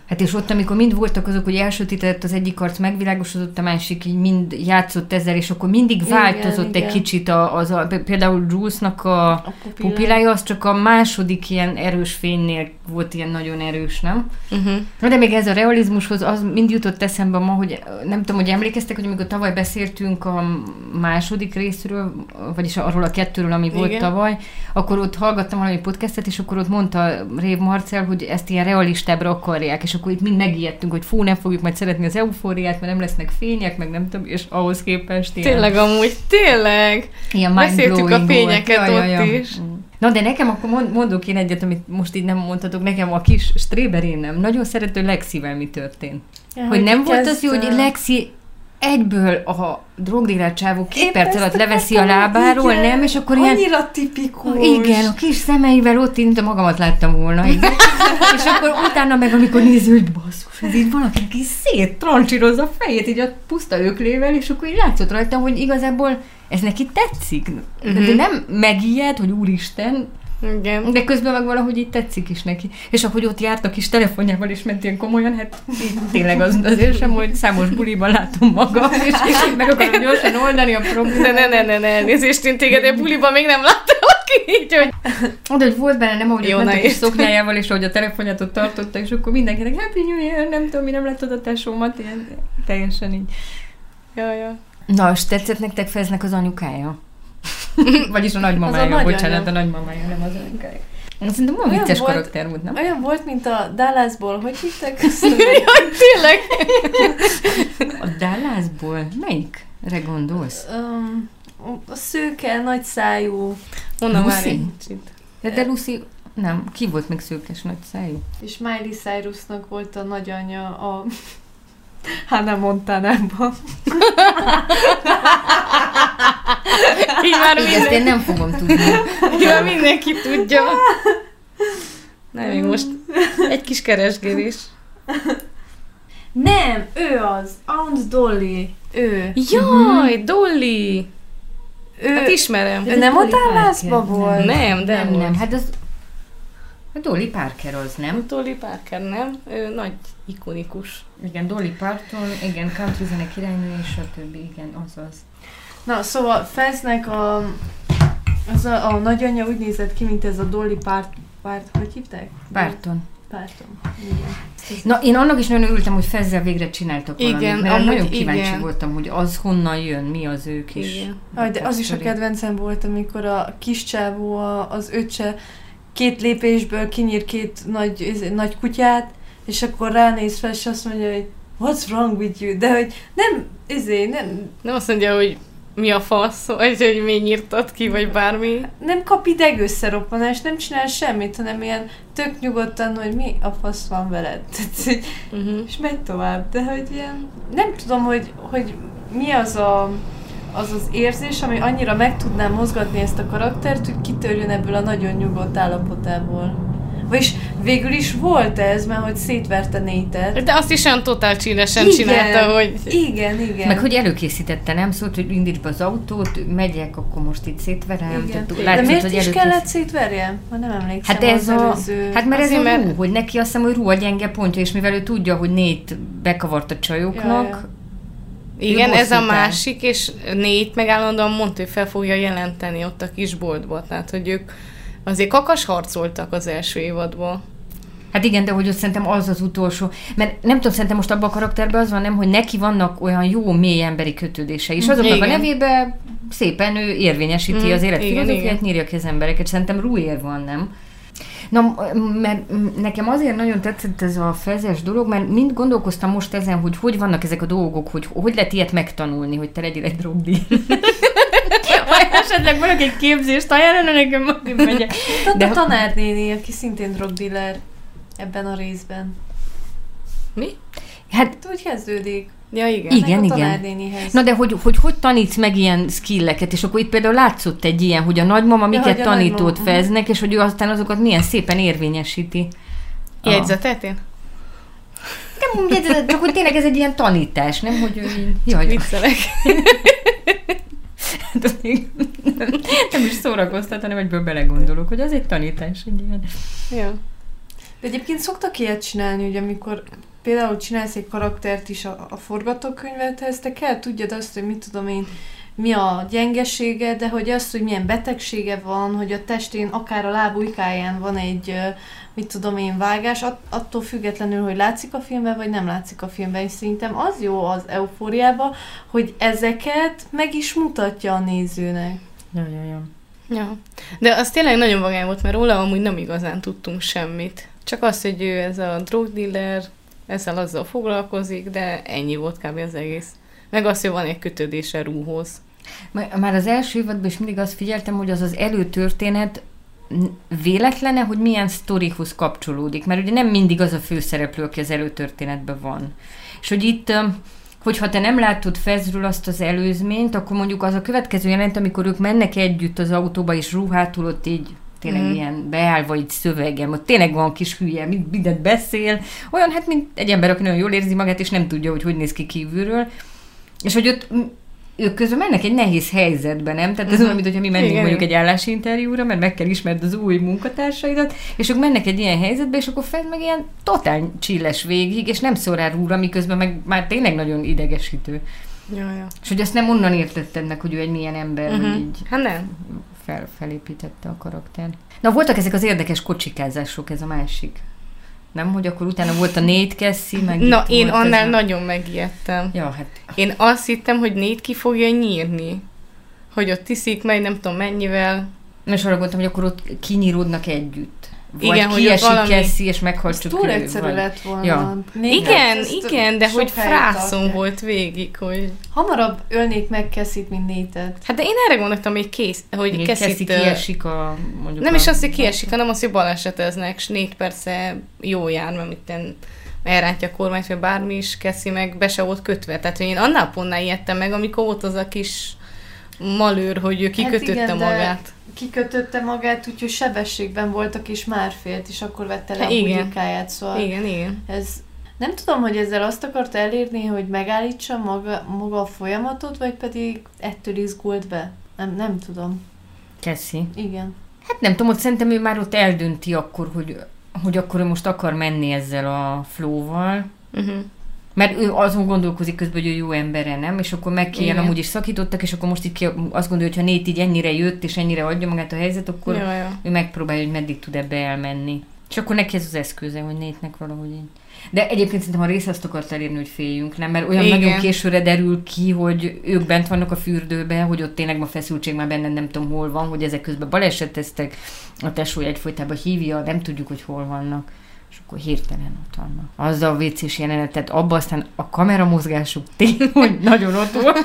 Hát és ott, amikor mind voltak azok, hogy elsötétedett az egyik arc, megvilágosodott, a másik így mind játszott ezzel, és akkor mindig
Igen,
változott egy
igen.
kicsit a, az a, például Jules-nak a,
A
pupillája, az csak a második ilyen erős fénynél volt ilyen nagyon erős, nem?
Uh-huh.
De még ez a realizmushoz, az mind jutott eszembe ma, hogy nem tudom, hogy emlékeztek, hogy amikor tavaly beszéltünk a második részről, vagyis arról a kettőről, ami volt
Igen.
tavaly, akkor ott hallgattam valami podcastet, és akkor ott mondta Rév Marcel, hogy ezt ilyen realistábbra akarják, és akkor itt mind megijedtünk, hogy fú, nem fogjuk majd szeretni az eufóriát, mert nem lesznek fények, meg nem tudom, és ahhoz képest ilyen,
Tényleg amúgy, tényleg.
ilyen
beszéltük a fényeket
volt.
ott is.
Na de nekem akkor mond, mondok én egyet, amit most így nem mondhatok, nekem a kis Stréberén nem. Nagyon szerető Lexivel mi történt.
Ja,
Hogy nem volt az jó, hogy Lexi egyből a drogdílát csávó két perc alatt leveszi a lábáról,
igen.
nem? És akkor ilyen...
Annyira tipikus.
Igen, a kis szemeivel ott én, mint magamat láttam volna. és akkor utána meg, amikor nézi, hogy basszus, ez így valakinek így széttrancsírozza a fejét, így a puszta öklével, és akkor így látszott rajta, hogy igazából ez neki tetszik. De, de
Mhm.
nem megijed, hogy úristen,
Igen.
de közben meg valahogy így tetszik is neki. És ahogy ott járt a kis telefonjával, és ment ilyen komolyan, hát tényleg az azért sem, hogy számos buliban látom magam, és így meg akarom gyorsan oldani a
De
problémát.
ne, ne, ne, ne, elnézést, én téged egy buliban még nem láttalak így, hogy
De hogy volt benne, nem, ahogy
Jó,
ott ment
na
a kis
értem.
szoknyájával, és ahogy a telefonját ott tartotta, és akkor mindenkinek Happy New Year, nem tudom, mi nem láttad a tesómat, ilyen teljesen így.
Ja, ja.
Na, és tetszett nektek Feznek az anyukája? Vagyis a nagymamája,
nagyanyja.
bocsánat, a nagymamája, nem az anyukája. Szerintem olyan
Olyan
vicces
volt-
karakter volt, nem?
Olyan volt, mint a Dallasból, hogy hittek?
Jaj, tényleg.
A Dallasból? Melyikre gondolsz?
um, a szőke, nagy szájú,
Mondom már
Lucy?
egy kicsit.
De, de Lucy, nem, ki volt még szőkes nagy szájú?
és Miley Cyrusnak volt a nagyanyja a Hannah Montanában.
Így már,
Így ezt én nem fogom tudni.
így már mindenki tudja. Nem, még most egy kis keresgélés.
Nem, ő az, Aunt Dolly. Ő.
Jaj, Dolly!
Ő,
Hát ismerem.
ő nem a
Dolly Parker,
volt?
Nem, de
Nem,
volt.
nem, hát az... A Dolly Parker az, nem?
Dolly Parker, nem? Ő nagy ikonikus.
Igen, Dolly Parton, igen, country zene királynő, és a többi, igen, az az.
Na, szóval Feznek a, az a, a nagyanyja úgy nézett ki, mint ez a Dolly Part, Part hogy hívták?
Parton.
Parton. Igen.
Na, én annak is nagyon örültem, hogy Fezzel végre csináltak valamit,
Igen,
mert
amúgy
nagyon kíváncsi
igen.
voltam, hogy az honnan jön, mi az ő kis...
Igen.
Aj, de az is a kedvencem volt, amikor a kis csávó, a, az öccse két lépésből kinyír két nagy, izé, nagy kutyát, és akkor ránéz fel, és azt mondja, hogy what's wrong with you? De hogy nem, izé, nem,
Nem azt mondja, hogy mi a fasz, vagy hogy mi nyírtad ki, vagy bármi.
nem kap ideg összeroppanást, nem csinál semmit, hanem ilyen tök nyugodtan, hogy mi a fasz van veled. Tehát,
Uh-huh.
és megy tovább, de hogy ilyen, nem tudom, hogy, hogy mi az a az az érzés, ami annyira meg tudná mozgatni ezt a karaktert, hogy kitörjön ebből a nagyon nyugodt állapotából. Vagyis végül is volt ez, mert hogy szétverte nétet.
De azt is olyan totál csínesen
Igen.
csinálta, hogy...
Igen, igen.
Meg hogy előkészítette, nem szólt, hogy indíts be az autót, megyek, akkor most itt szétverem.
igen.
Tehát
De
látszott,
miért
hogy
is
előkészít-
kellett szétverjem? Ma nem emlékszem
Hát ez
az
a,
előző...
hát mert ez a
mert-
Rú, hogy neki azt hiszem, hogy Rú a gyenge pontja, és mivel ő tudja, hogy Nét bekavart a csajoknak,
Ja, ja.
Igen, ez a másik, és négy meg állandóan mondta, hogy fel fogja jelenteni ott a kisboltba. Tehát, hogy ők Azért kakas harcoltak az első évadból.
Hát igen, de hogy ott szerintem az az utolsó. Mert nem tudom, szerintem most abban a karakterben az van, nem, hogy neki vannak olyan jó, mély emberi kötődései. És azoknak
Igen.
a nevébe szépen ő érvényesíti
Mm,
az élet
igen,
filozófiát,
igen.
nyírja ki az embereket. Szerintem Ruér van, nem? Na, mert nekem azért nagyon tetszett ez a fezes dolog, mert mind gondolkoztam most ezen, hogy hogy vannak ezek a dolgok, hogy hogy lehet ilyet megtanulni, hogy te legyél egy drogdíl. Vagy esetleg valaki egy képzést ajánlana nekem, majd megyek. De-
a tanárnéni, aki szintén drogdiller ebben a részben.
Mi?
Hát
Hát úgy kezdődik.
Ja, igen.
Igen.
A
igen. Na de hogy, hogy hogy tanítsz meg ilyen skilleket, és akkor itt például látszott egy ilyen, hogy a nagymama miket
hogy a
tanított
nagymama, mhm.
Feznek, és hogy ő aztán azokat milyen szépen érvényesíti.
Jegyzeteltél?
Nem, ugye, csak hogy tényleg ez egy ilyen tanítás, nem? Hogy ő így, jaj,
Viccelek.
hát még nem is szórakoztat, hanem egyből belegondolok, hogy az egy tanítás, egy ilyen.
Ja.
De egyébként szoktak ilyet csinálni, hogy amikor például csinálsz egy karaktert is a, a forgatókönyvethez, te kell tudjad azt, hogy mit tudom én, mi a gyengesége, de hogy azt, hogy milyen betegsége van, hogy a testén, akár a lábujkáján van egy, mit tudom én, vágás, att- attól függetlenül, hogy látszik a filmben, vagy nem látszik a filmben, és szerintem az jó az eufóriába, hogy ezeket meg is mutatja a nézőnek.
Ja, ja, ja.
Ja. De az tényleg nagyon vagány volt, mert róla amúgy nem igazán tudtunk semmit. Csak az, hogy ő ez a drogdealer, ezzel azzal foglalkozik, de ennyi volt kb. az egész. Meg az, hogy van egy kötődése rúhoz.
Már az első évadban is mindig azt figyeltem, hogy az az előtörténet véletlene, hogy milyen sztorihoz kapcsolódik, mert ugye nem mindig az a főszereplő, aki az előtörténetben van. És hogy itt, hogyha te nem látod Fezről azt az előzményt, akkor mondjuk az a következő jelent, amikor ők mennek együtt az autóba, és ruhátul ott így tényleg
Mhm.
mm. ilyen beállva így szövegem, ott tényleg van kis hülye, mind- mindent beszél, olyan hát, mint egy ember, aki nagyon jól érzi magát, és nem tudja, hogy hogy néz ki kívülről. És hogy ott ők közben mennek egy nehéz helyzetbe, nem? Tehát ez
Mhm.
olyan, mint hogyha mi mennénk
Igen,
mondjuk egy állásinterjúra, mert meg kell ismerd az új munkatársaidat, és ők mennek egy ilyen helyzetbe, és akkor fel meg ilyen totál csilles végig, és nem szól rá rúra, miközben meg már tényleg nagyon idegesítő.
Ja, ja.
És hogy azt nem onnan értetted meg, hogy ő egy milyen ember, uh-huh. hogy
Uh-huh.
így
Hát nem.
Fel, felépítette a karakter. Na, voltak ezek az érdekes kocsikázások, ez a másik. Nem, hogy akkor utána volt a Nate Cassie, meg
Na, én annál
ez a...
nagyon megijedtem.
Ja, hát
Én azt hittem, hogy Nate ki fogja nyírni. Hogy ott tiszik meg, nem tudom mennyivel.
és arra gondoltam, hogy akkor ott kinyíródnak együtt. Vagy
Igen, hogy
kiesik
ott valami-
Cassie, és csak
túl egyszerű
vagy...
lett volna.
Ja.
Igen,
ezt
igen, de hogy
tartják.
volt végig, hogy...
Hamarabb ölnék meg Cassie-t, mint Nate-et.
Hát de én erre gondoltam, hogy kész, hogy
Még
Cassie
Cassie kiesik a... Mondjuk
Nem
a...
is az, hogy kiesik, hanem az, hogy baleseteznek, és négy persze jó jár, mert mit ten elrántja a kormányt, vagy bármi is, keszi meg, be se volt kötve. Tehát hogy én annál pontnál ijedtem meg, amikor volt az a kis malőr, hogy ő kikötötte
igen, de-
magát.
Kikötötte magát, úgyhogy sebességben voltak, és már félt, és akkor vette le
Hát
a
igen.
bugyukáját, szóval
Igen, igen.
ez... Nem tudom, hogy ezzel azt akart elérni, hogy megállítsa maga, maga a folyamatot, vagy pedig ettől izgult be. Nem, nem tudom.
Cassie.
Igen.
Hát nem tudom, ott szerintem ő már ott eldönti akkor, hogy, hogy akkor ő most akar menni ezzel a flowval.
Uh-huh.
Mert ő azon gondolkozik közben, hogy ő jó embere, nem? És akkor meg
Igen.
amúgy is szakítottak, és akkor most így ki, azt gondolja, hogy ha Nate így ennyire jött, és ennyire adja magát a helyzet, akkor
Ja, ja.
ő megpróbálja, hogy meddig tud ebbe elmenni. És akkor neki ez az eszköze, hogy Nate-nek valahogy így. De egyébként szerintem a rész azt akart elérni, hogy féljünk, nem? Mert olyan
Igen.
nagyon későre derül ki, hogy ők bent vannak a fürdőben, hogy ott tényleg ma feszültség már benne nem tudom hol van, hogy ezek közben baleseteztek, a tesója egyfolytában hívja, nem tudjuk, hogy hol vannak. És akkor hirtelen ott vannak. Az a vécés jelenetet, abba aztán a kameramozgásuk tényleg, hogy nagyon ott volt.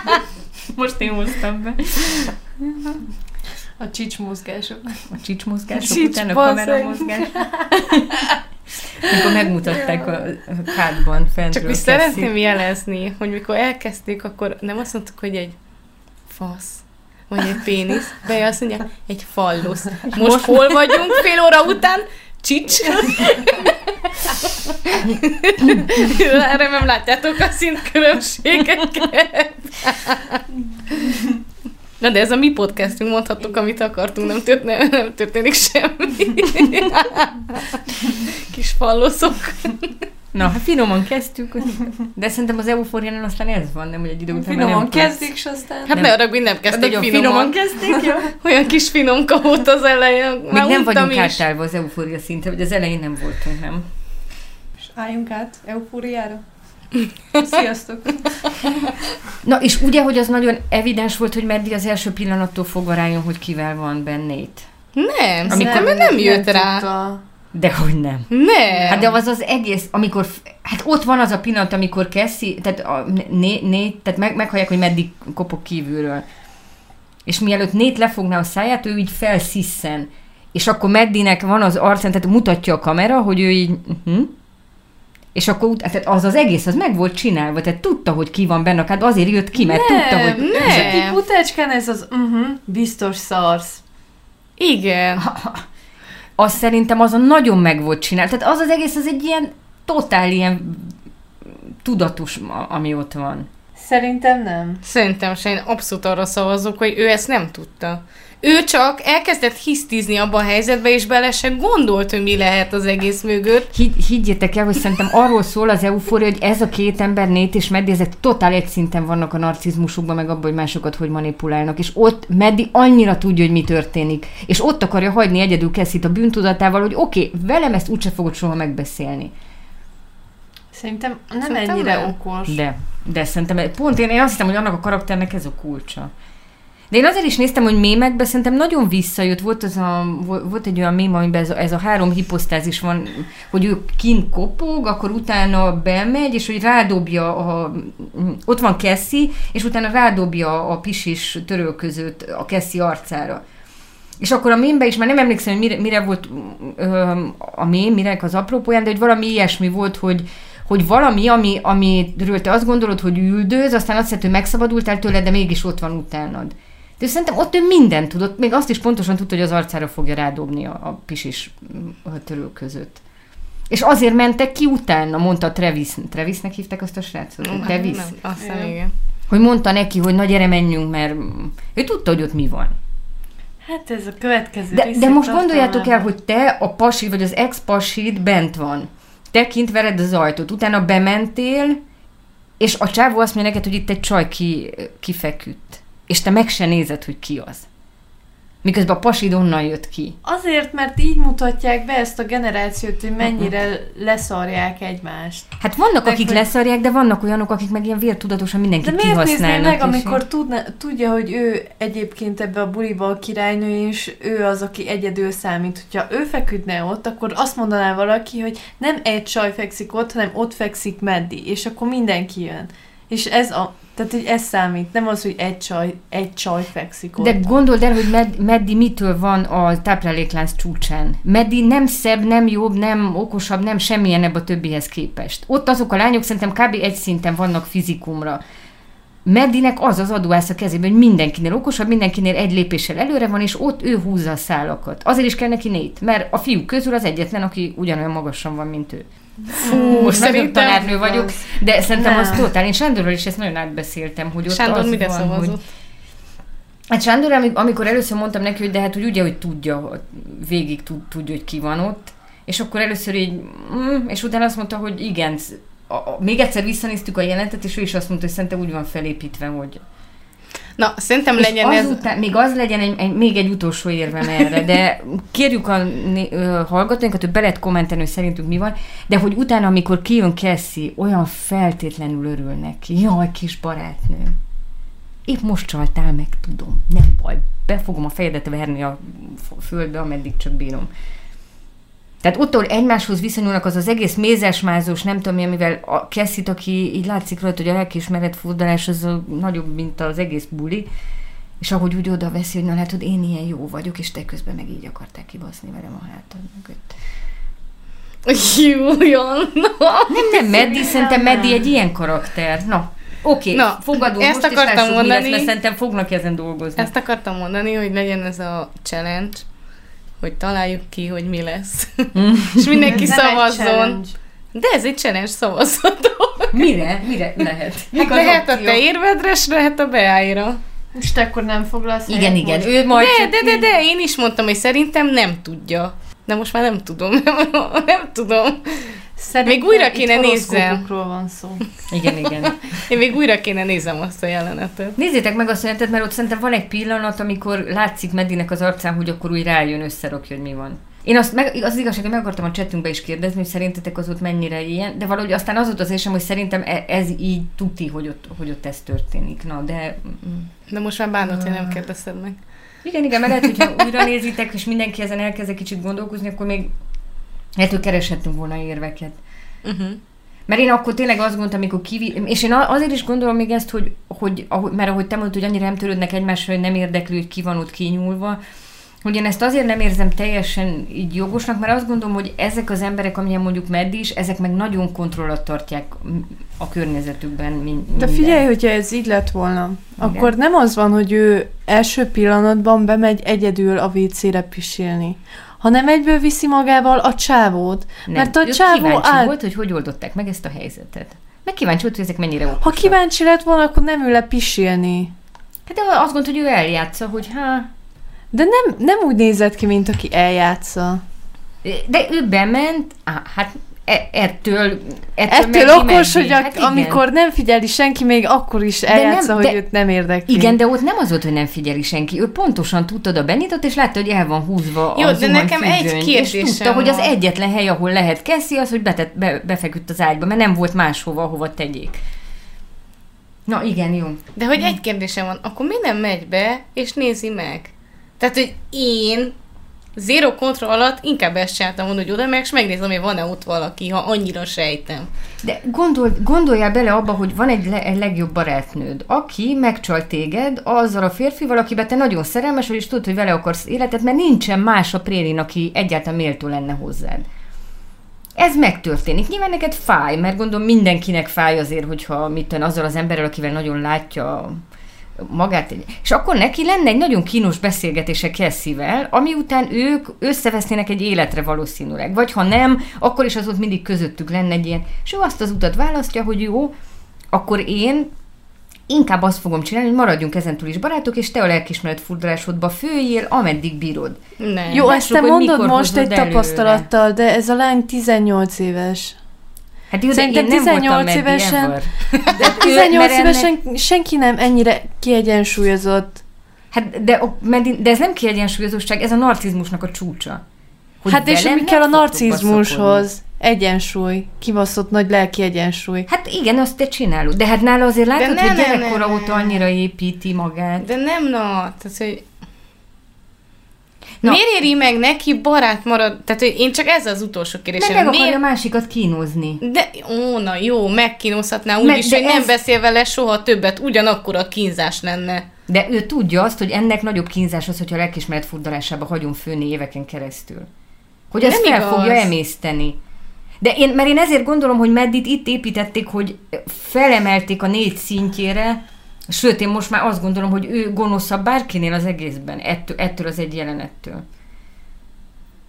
Most én hoztam be.
A csics mozgások.
A csicsmozgások
Csics,
után a
basszeg.
kameramozgás. Amikor megmutatták a, a kádban fentről.
Csak
Cassie.
szeretném jelezni, hogy mikor elkezdték, akkor nem azt mondtuk, hogy egy fasz, vagy egy pénisz, de azt mondja, egy fallusz. Most hol vagyunk fél óra után? Csics! Nem látjátok a szintkülönbségeket. Na de ez a mi podcastünk, mondhattuk, amit akartunk, nem, tört, nem, történik semmi. Kis falloszok.
Na, hát finoman kezdtük, de szerintem az eufóriánál aztán ez van, nem, hogy egy idő után
Finoman
nem
kezdik, és aztán...
Hát
Nem.
ne arra, hogy nem kezdték finoman.
finoman kezdték, jó?
Olyan kis finomka volt az elején.
Még nem vagyunk
is.
átállva az eufória szintre, vagy az elején nem voltunk, nem?
És álljunk át eufóriára. Sziasztok!
Na, és ugye, hogy az nagyon evidens volt, hogy Meddi az első pillanattól fogva rájön, hogy kivel van bennét.
Nem,
Amikor
amikor nem, nem jött rá.
tudta.
Dehogy nem.
Nem.
Hát de az az egész, amikor, hát ott van az a pillanat, amikor Cassie, tehát, a, né, né, tehát meg, meghallják, hogy meddig kopog kívülről. És mielőtt Nét lefogná a száját, ő így felszisszen. És akkor Meddinek van az arcán, tehát mutatja a kamera, hogy ő így, uh-huh. és akkor tehát az az egész, az meg volt csinálva, tehát tudta, hogy ki van benne, hát azért jött ki, mert tudta, hogy...
nem.
Ez a kis utácskán ez az, uh-huh, biztos szarsz.
Igen.
Az szerintem azon nagyon meg volt csinálva. Tehát az az egész, az egy ilyen totál ilyen tudatos, ami ott van.
Szerintem nem.
Szerintem se, én abszolút arra szavazok, hogy ő ezt nem tudta. Ő csak elkezdett hisztizni abba a helyzetbe, és bele se gondolt, hogy mi lehet az egész mögött.
Higy, higgyétek el, hogy szerintem arról szól az eufória, hogy ez a két ember, Nét és Meddi, ezek totál egy szinten vannak a narcizmusukban, meg abban, hogy másokat hogy manipulálnak. És ott Meddi annyira tudja, hogy mi történik. És ott akarja hagyni egyedül Kessit a bűntudatával, hogy oké, okay, velem ezt úgyse fogod soha megbeszélni.
Szerintem nem
Szerintem
ennyire
nem.
okos.
De, de szerintem, pont én, én azt hiszem, hogy annak a karakternek ez a kulcsa. De én azért is néztem, hogy mémekben szerintem nagyon visszajött. Volt, az a, vo- volt egy olyan mém, amiben ez a, ez a három hiposztázis van, hogy ő kint kopog, akkor utána bemegy, és hogy rádobja, a, ott van Cassie, és utána rádobja a pisis törölközőt a Cassie arcára. És akkor a mémben is, már nem emlékszem, hogy mire, mire volt ö, a mém, mire az apropóján, de hogy valami ilyesmi volt, hogy, hogy valami, ami, amiről te azt gondolod, hogy üldöz, aztán azt hiszed, hogy megszabadultál tőle, de mégis ott van utánad. De szerintem ott ő mindent tudott, még azt is pontosan tudta, hogy az arcára fogja rádobni a, a pisis mm, a törő között. És azért mentek ki utána, mondta Travis. Travisnek hívták azt a srácot?
Hát
Travis?
Nem, azt hiszem,
Igen.
Hogy mondta neki, hogy na gyere, menjünk, mert ő tudta, hogy ott mi van.
Hát ez a következő
De, de most gondoljátok el, hogy te, a pasi, vagy az ex-pasid bent van. Te kint vered az ajtót, utána bementél, és a csávó azt mondja neked, hogy itt egy csaj ki, kifeküdt. És te meg se nézed, hogy ki az. Miközben a pasid onnan jött ki.
Azért, mert így mutatják be ezt a generációt, hogy mennyire leszarják egymást.
Hát vannak,
Meg
akik
hogy-
leszarják, de vannak olyanok, akik meg ilyen vértudatosan
De
mindenkit
miért nézné
kihasználnak.
meg, amikor tudna, tudja, hogy ő egyébként ebbe a buliba a királynő, és ő az, aki egyedül számít. Hogyha ő feküdne ott, akkor azt mondaná valaki, hogy nem egy csaj fekszik ott, hanem ott fekszik Meddi, és akkor mindenki jön. És ez a, tehát hogy ez számít, nem az, hogy egy csaj, egy csaj fekszik ott.
De gondold el, hogy Med- Meddi mitől van a tápláléklánc csúcsán. Meddi nem szebb, nem jobb, nem okosabb, nem semmilyen ebb a többihez képest. Ott azok a lányok szerintem kb. egy szinten vannak fizikumra. Meddinek az az adóász a kezében, hogy mindenkinél okosabb, mindenkinél egy lépéssel előre van, és ott ő húzza a szálakat. Azért is kell neki nét, mert a fiúk közül az egyetlen, aki ugyanolyan magasan van, mint ő.
Fú, szerintem...
tanárnő vagyok, de szerintem
Nem.
az totál. Én Sándorral is ezt nagyon átbeszéltem, hogy ott
Sándor
az
mire
van,
szavazott?
hogy Hát Sándor, ami- amikor először mondtam neki, hogy de hát hogy ugye, hogy tudja, végig tud, tudja, hogy ki van ott, és akkor először így, mm, és utána azt mondta, hogy igen, sz- a, a, még egyszer visszanéztük a jelentet, és ő is azt mondta, hogy szerintem úgy van felépítve, hogy...
Na, szerintem
És
legyen ez...
azután, még az legyen egy, egy, még egy utolsó érvem erre, de kérjük a hallgatóinkat, hogy be lehet kommentelni, hogy szerintük mi van, de hogy utána, amikor kijön Cassie, olyan feltétlenül örül neki. Jaj, kis barátnő. Épp most csaltál meg, tudom. Nem baj, be fogom a fejedet verni a földbe, ameddig csak bírom. Tehát ott, ahol egymáshoz viszonyulnak, az az egész mézesmázós, nem tudom mi, amivel a Kessit, aki így látszik rajta, hogy a lelkiismeret fordulás az a nagyobb, mint az egész buli, és ahogy úgy oda veszi, hogy na látod, én ilyen jó vagyok, és te közben meg így akarták kibaszni velem a hátad mögött.
Jújon!
Nem, nem, Meddi, szerintem Meddi egy ilyen karakter. Na, oké,
Na,
fogadom
ezt
most,
akartam
lássuk, mi lesz,
mondani.
mert szerintem fognak ezen dolgozni.
Ezt akartam mondani, hogy legyen ez a challenge, hogy találjuk ki, hogy mi lesz. És mindenki
Ez nem
szavazzon. De ez egy challenge szavazhatok.
Mire? Mire lehet? Az
Lehet a te érvedre, s lehet a beáira.
És te akkor nem foglalsz
Igen, igen, ő majd
De, de, de, de, én is mondtam, hogy szerintem nem tudja. De most már nem tudom. Nem tudom.
Szerintem
Még újra kéne nézzem.
van szó.
Igen, igen.
Én még újra kéne nézem azt a jelenetet.
Nézzétek meg azt a jelentet, mert ott szerintem van egy pillanat, amikor látszik Medinek az arcán, hogy akkor úgy rájön, összerakja, hogy mi van. Én azt meg, az igazság, hogy meg akartam a chatünkbe is kérdezni, hogy szerintetek az ott mennyire ilyen, de valahogy aztán az volt az érzem, hogy szerintem e- ez így tuti, hogy ott, hogy ott ez történik. Na, de mm.
De most már bánod, hogy nem kérdezted meg.
igen, igen, mert lehet, hogyha újra nézitek, és mindenki ezen elkezd egy kicsit gondolkozni, akkor még lehet, hogy kereshettünk volna érveket.
Uh-huh.
Mert én akkor tényleg azt gondoltam, amikor kivi... És én azért is gondolom még ezt, hogy, hogy ahogy, mert ahogy te mondtad, hogy annyira nem törődnek egymásra, hogy nem érdekli, hogy ki van ott kinyúlva, hogy én ezt azért nem érzem teljesen így jogosnak, mert azt gondolom, hogy ezek az emberek, amilyen mondjuk Meddi is, ezek meg nagyon kontrollat tartják a környezetükben. Min-
De
minden.
figyelj, hogyha ez így lett volna, akkor nem az van, hogy ő első pillanatban bemegy egyedül a WC-re pisilni, hanem egyből viszi magával a csávót.
Nem.
Mert a
Ő
csávó át-
volt, hogy hogy oldották meg ezt a helyzetet. Meg kíváncsi volt, hogy ezek mennyire okosak.
Ha kíváncsi lett volna, akkor nem ül le pisilni.
Hát de azt gondolta, hogy ő eljátsza, hogy hát...
De nem, nem úgy nézett ki, mint aki eljátsza.
De ő bement, á, hát ettől, ettől,
Ettől
meg
okos, hogy a,
hát igen.
amikor nem figyeli senki, még akkor is
nem-
eljátsza, hogy
de-
őt nem érdekli.
Igen, de ott nem az volt, hogy nem figyeli senki. Ő pontosan tudta a Benitot, és látta, hogy el van húzva
Jó,
a
de nekem egy
zuhanyfüggöny,
kérdésem
És tudta, hogy az
van.
egyetlen hely, ahol lehet keszi, az, hogy betett, be, befeküdt az ágyba, mert nem volt máshova, ahova tegyék. Na igen, jó.
De hogy egy kérdésem van, akkor mi nem megy be, és nézi meg? Tehát, hogy én zero kontroll alatt inkább ezt csináltam volna, hogy oda meg, és megnézem, hogy van-e ott valaki, ha annyira sejtem.
De gondol, gondoljál bele abba, hogy van egy, le, egy legjobb barátnőd, aki megcsal téged azzal a férfival, akiben te nagyon szerelmes vagy, és tudod, hogy vele akarsz életet, mert nincsen más a prérin, aki egyáltalán méltó lenne hozzád. Ez megtörténik. Nyilván neked fáj, mert gondolom mindenkinek fáj azért, hogyha mit tudom, azzal az emberrel, akivel nagyon látja magát. És akkor neki lenne egy nagyon kínos beszélgetése Kessivel, ami után ők összevesznének egy életre valószínűleg. Vagy ha nem, akkor is az ott mindig közöttük lenne egy ilyen. És ő azt az utat választja, hogy jó, akkor én inkább azt fogom csinálni, hogy maradjunk ezentúl is barátok, és te a lelkismeret furdalásodba főjél, ameddig bírod.
Nem.
Jó, ezt te mondod most egy
előre.
tapasztalattal, de ez a lány 18 éves.
Hát jó,
Szerintem
én nem
18
voltam Maddie
évesen-. De
ő-
18
mert ennek-
évesen senki nem ennyire kiegyensúlyozott.
Hát, de, de ez nem kiegyensúlyozóság, ez a narcizmusnak a csúcsa. Hogy
hát és mi
nem
kell a narcizmushoz? Egyensúly. Kibaszott nagy lelki egyensúly.
Hát igen, azt te csinálod. De hát nála azért látod,
nem,
hogy
nem,
gyerekkora
nem,
óta
nem.
annyira építi magát.
De nem, na, tehát, hogy
Na.
Miért éri meg neki barát marad? Tehát, hogy én csak ez az utolsó
Mert
kérdésem.
meg akarja
Miért?
a másikat kínozni.
De, ó, na jó, megkínozhatná úgy
Meg-
is, hogy nem
ez-
beszél vele soha többet, ugyanakkor a kínzás lenne.
De ő tudja azt, hogy ennek nagyobb kínzás az, hogyha a lelkismeret furdalásába hagyunk főni éveken keresztül. Hogy ezt
Nem
fel
igaz.
fogja emészteni. De én, mert én ezért gondolom, hogy Meddit itt építették, hogy felemelték a négy szintjére, sőt, én most már azt gondolom, hogy ő gonoszabb bárkinél az egészben, ettől, ettől az egy jelenettől.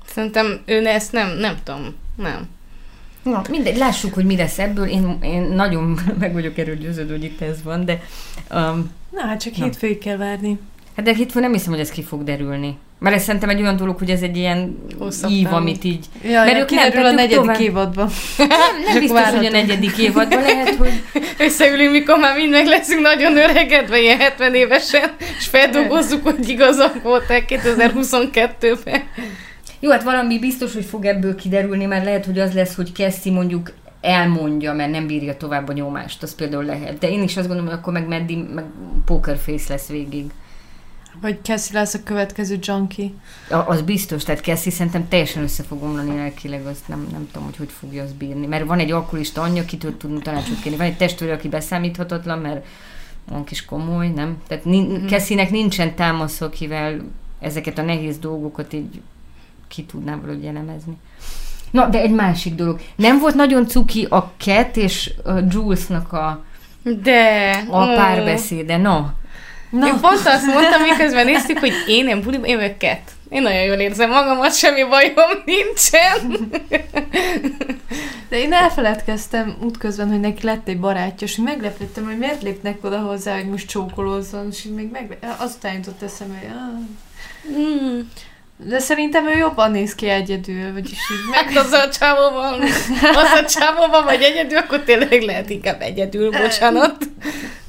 Szerintem ő ezt nem, nem tudom, nem.
Na, mindegy, lássuk, hogy mi lesz ebből. Én, én nagyon meg vagyok erről győződő, hogy itt ez van, de um,
Na, hát csak
Na.
hétfőig kell várni.
hát de hitfő nem hiszem, hogy ez ki fog derülni. Mert ez szerintem egy olyan dolog, hogy ez egy ilyen
Hosszabb
ív, amit így...
Ja,
Mert ők
kiderül
nem
a negyedik
tovább.
évadban.
Nem, nem biztos, hogy a negyedik évadban lehet, hogy...
Összeülünk, mikor már mind meg leszünk nagyon öregedve, ilyen 70 évesen, és feldolgozzuk, hogy igazak voltak 2022-ben.
Jó, hát valami biztos, hogy fog ebből kiderülni, mert lehet, hogy az lesz, hogy Cassie mondjuk elmondja, mert nem bírja tovább a nyomást, az például lehet. De én is azt gondolom, hogy akkor meg Meddi, meg poker face lesz végig.
Vagy Cassie lesz a következő junkie.
A- Az biztos, tehát Cassie szerintem teljesen össze fog omlani lelkileg, azt nem, nem tudom, hogy hogy fogja azt bírni. Mert van egy alkoholista anyja, akitől tudunk tanácsot kérni. Van egy testvére, aki beszámíthatatlan, mert olyan kis komoly, nem? Tehát nin-
Mhm.
Cassie-nek nincsen támasz, akivel ezeket a nehéz dolgokat így ki tudná valahogy elemezni. Na, de egy másik dolog. Nem volt nagyon cuki a Cat és a Julesnak a,
De...
a párbeszéde, no.
Na,
Én pont azt mondtam, miközben néztük, hogy én nem buliba, én vagyok Cat. Én nagyon jól érzem magamat, semmi bajom nincsen.
de én elfeledkeztem útközben, hogy neki lett egy barátja, és meglepődtem, hogy miért lépnek oda hozzá, hogy most csókolózzon, és így még meg... azután jutott eszembe, hogy ah.
Mm.
De szerintem ő jobban néz ki egyedül, vagyis így meg...
Hát az a csávóban, az a csávóban vagy egyedül, akkor tényleg lehet inkább egyedül, bocsánat.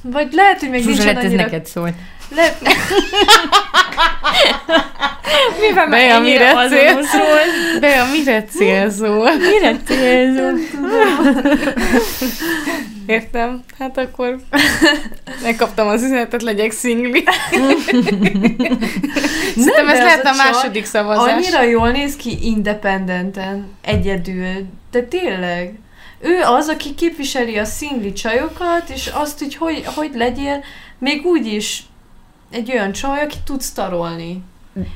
Vagy lehet, hogy még
Zsuzsa,
nincsen
lett ez
annyira...
neked szólt.
Lehet...
Mivel
Bea, mire
azonos
célzol? Bea, mire célzol?
Mire célzol?
Értem. Hát akkor megkaptam az üzenetet, legyek szingli. Szerintem ez lehet a
a
második szavazás.
Annyira jól néz ki independenten, egyedül, de tényleg. Ő az, aki képviseli a szingli csajokat, és azt, hogy hogy, hogy legyél, még úgy is egy olyan csaj, aki tud sztarolni.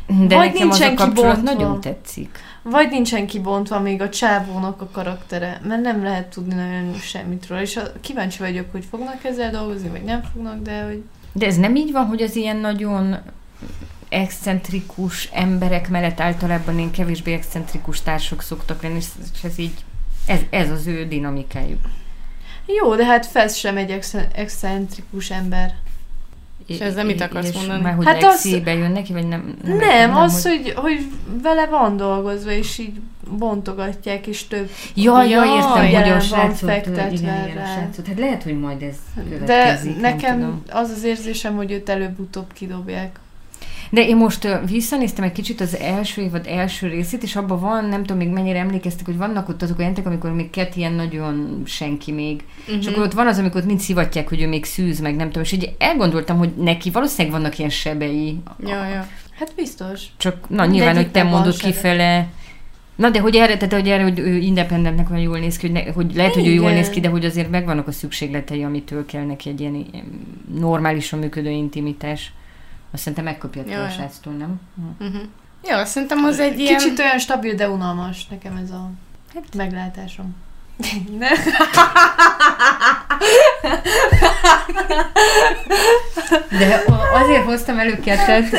De
Vagy
nekem az a
nincsen kibontva.
nagyon tetszik.
Vagy nincsen kibontva még a csávónak a karaktere, mert nem lehet tudni nagyon semmit róla, és a, kíváncsi vagyok, hogy fognak ezzel dolgozni, vagy nem fognak, de hogy...
De ez nem így van, hogy az ilyen nagyon excentrikus emberek mellett általában ilyen kevésbé excentrikus társak szoktak lenni, és ez így, ez, ez az ő dinamikájuk.
Jó, de hát Fez sem egy ex- excentrikus ember.
És ezzel mit akarsz mondani?
Már hogy
Hát
hát
az-
exébe jön neki, vagy nem?
Nem, nem az, hogy... hogy, vele van dolgozva, és így bontogatják, és több...
Ja, ja,
Jaj,
értem, hogy a
van
srácot,
fektetve
igen, igen, a
rá.
srácot. Hát lehet, hogy majd ez
De
következik, nem
nekem
tudom.
az az érzésem, hogy őt előbb-utóbb kidobják.
De én most visszanéztem egy kicsit az első évad első részét, és abban van, nem tudom még mennyire emlékeztek, hogy vannak ott azok a jelentek, amikor még Cat ilyen nagyon senki még.
Uh-huh.
És akkor ott van az, amikor ott mind szivatják, hogy ő még szűz, meg nem tudom. És így elgondoltam, hogy neki valószínűleg vannak ilyen sebei.
Ja, ja.
Hát biztos.
Csak, na nyilván, hogy te mondod
sebe.
kifele. Na de hogy erre, tehát, hogy erre, hogy ő independentnek van jól néz ki, hogy, ne, hogy lehet, hogy ő jól
Igen.
néz ki, de hogy azért megvannak a szükségletei, amitől kell neki egy ilyen ilyen normálisan működő intimitás. Azt szerintem megkapja
Ja,
ja, a sráctól, nem? Hm.
Uh-huh. Ja, szerintem az egy ilyen...
Kicsit olyan stabil, de unalmas nekem ez a hát, meglátásom. Ne?
De azért hoztam elő kettet,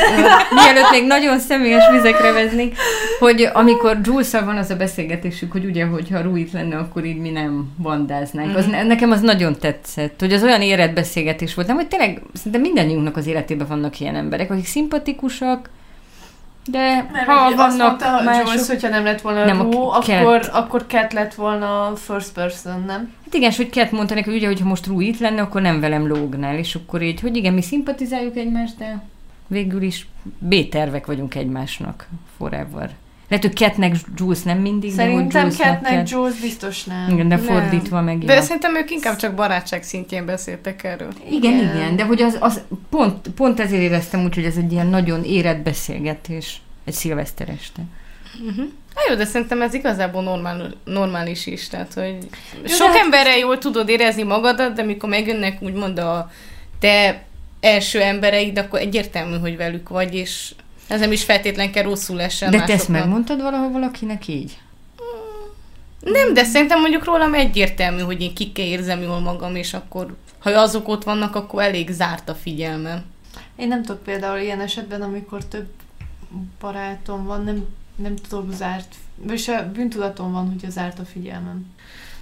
mielőtt még nagyon személyes vizekre veznék, hogy amikor jules van az a beszélgetésük, hogy ugye, hogyha Ruit lenne, akkor így mi nem bandáznánk. Az, ne- nekem az nagyon tetszett, hogy az olyan érett beszélgetés volt, nem, hogy tényleg szinte mindannyiunknak az életében vannak ilyen emberek, akik szimpatikusak, de
Mert
ha
azt
vannak
mondta,
mások...
Jules, hogyha nem lett volna
Nem,
nem,
a Cat.
akkor, akkor Cat lett volna first person, nem?
Hát igen, és hogy Cat mondta neki, hogy ugye, hogyha most Rui itt lenne, akkor nem velem lógnál, és akkor így, hogy igen, mi szimpatizáljuk egymást, de végül is B-tervek vagyunk egymásnak forever. Lehet, hogy Catnek Jules nem mindig,
Szerintem
de Cat.
Jules biztos nem.
Igen, de
Nem.
fordítva meg
De
jó.
szerintem ők inkább csak barátság szintjén beszéltek erről.
Igen,
Igen.
igen, de hogy az, az pont, pont ezért éreztem úgy, hogy ez egy ilyen nagyon érett beszélgetés egy szilveszter este.
Uh-huh. Hát jó, de szerintem ez igazából normál, normális is, tehát hogy
de
sok
hát-
emberrel jól tudod érezni magadat, de mikor megjönnek úgymond a te első embereid, akkor egyértelmű, hogy velük vagy, és ez nem is feltétlen kell rosszul essen
De te ezt megmondtad valahol valakinek így?
Nem, de szerintem mondjuk rólam egyértelmű, hogy én kikkel érzem jól magam, és akkor ha azok ott vannak, akkor elég zárt a figyelmem.
Én nem tudok például ilyen esetben, amikor több barátom van, nem, nem tudok zárt, és a bűntudatom van, hogy zárt a figyelmem.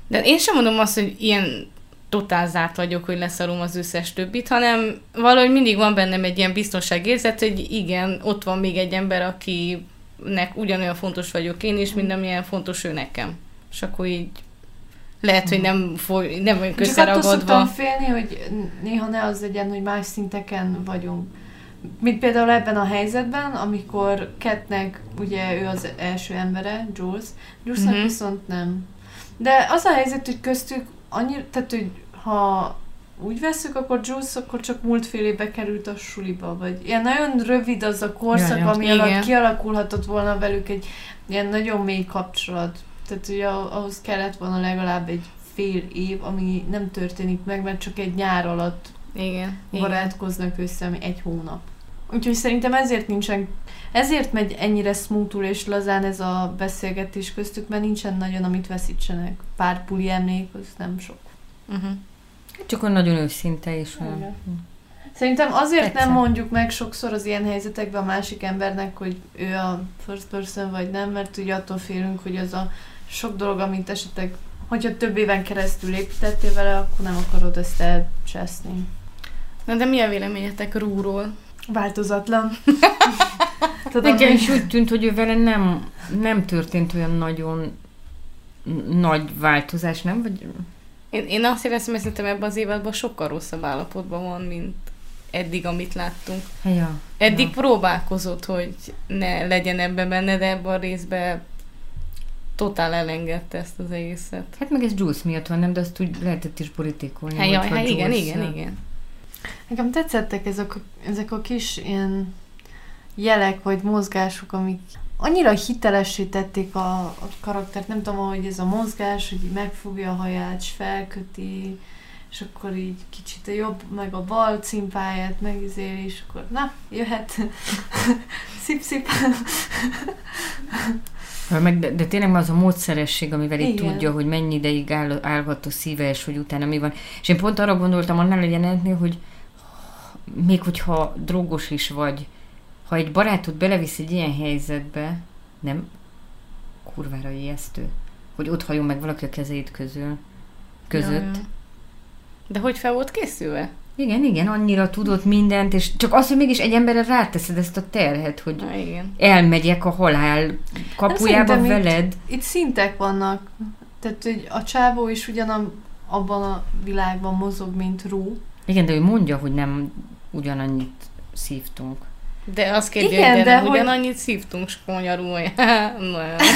De én sem mondom azt, hogy ilyen totál zárt vagyok, hogy leszarom az összes többit, hanem valahogy mindig van bennem egy ilyen biztonságérzet, hogy igen, ott van még egy ember, akinek ugyanolyan fontos vagyok én is, mint amilyen fontos ő nekem. És akkor így lehet, hogy nem, foly, nem
Csak szoktam
összeragadva.
félni, hogy néha ne az legyen, hogy más szinteken vagyunk. Mint például ebben a helyzetben, amikor Ketnek, ugye ő az első embere, Jules, Julesnak
Mhm.
viszont nem. De az a helyzet, hogy köztük annyira, tehát hogy ha úgy veszük, akkor Jules akkor csak múlt fél évbe került a suliba, vagy ilyen nagyon rövid az a korszak,
Ja,
ja,
ja.
ami
Igen.
alatt kialakulhatott volna velük egy ilyen nagyon mély kapcsolat. Tehát ugye ahhoz kellett volna legalább egy fél év, ami nem történik meg, mert csak egy nyár alatt
Igen. igen.
barátkoznak össze, ami egy hónap. Úgyhogy szerintem ezért nincsen, ezért megy ennyire smoothul és lazán ez a beszélgetés köztük, mert nincsen nagyon, amit veszítsenek. Pár puli emlék, az nem sok.
Uh-huh.
Csak olyan nagyon őszinte és olyan.
Igen. Szerintem azért
Tetszett.
nem mondjuk meg sokszor az ilyen helyzetekben a másik embernek, hogy ő a first person vagy nem, mert ugye attól félünk, hogy az a sok dolog, amit esetleg, hogyha több éven keresztül építettél vele, akkor nem akarod ezt elcseszni.
Na de mi a véleményetek Rúról?
Változatlan. Tudom,
Nekem is úgy tűnt, hogy ő vele nem, nem történt olyan nagyon nagy változás, nem? Vagy
Én, én azt éreztem, hogy szerintem ebben az évadban sokkal rosszabb állapotban van, mint eddig, amit láttunk.
ja.
Eddig
Ja.
próbálkozott, hogy ne legyen ebben benne, de ebben a részben totál elengedte ezt az egészet.
Hát meg ez Jules miatt van, nem? De azt úgy lehetett is borítékolni.
Hát, jaj, hát igen, igen, igen.
Nekem tetszettek ezek a, ezek a kis ilyen jelek vagy mozgások, amik annyira hitelessé tették a, a karaktert, nem tudom, hogy ez a mozgás, hogy így megfogja a haját, és felköti, és akkor így kicsit a jobb, meg a bal cimpáját megizéli, és akkor na, jöhet. szip-szip.
Meg, de, de tényleg az a módszeresség, amivel
Igen.
tudja, hogy mennyi ideig áll, állhat a szíve, és hogy utána mi van. És én pont arra gondoltam annál a jelenetnél, hogy még hogyha drogos is vagy, ha egy barátod belevisz egy ilyen helyzetbe, nem kurvára ijesztő, hogy ott hajol meg valaki a kezét közül, között.
Ja. De hogy fel volt készülve?
Igen, igen, annyira tudott mindent, és csak az, hogy mégis egy emberre ráteszed ezt a terhet, hogy
Na igen.
elmegyek a halál kapujába
szerintem itt-
veled.
Itt szintek vannak. Tehát, hogy a csávó is ugyan abban a világban mozog, mint Rú.
Igen, de ő mondja, hogy nem ugyanannyit szívtunk.
De azt kérdezi,
Igen,
hogy de,
de hogy-
ugyanannyit szívtunk spanyolul. Nem.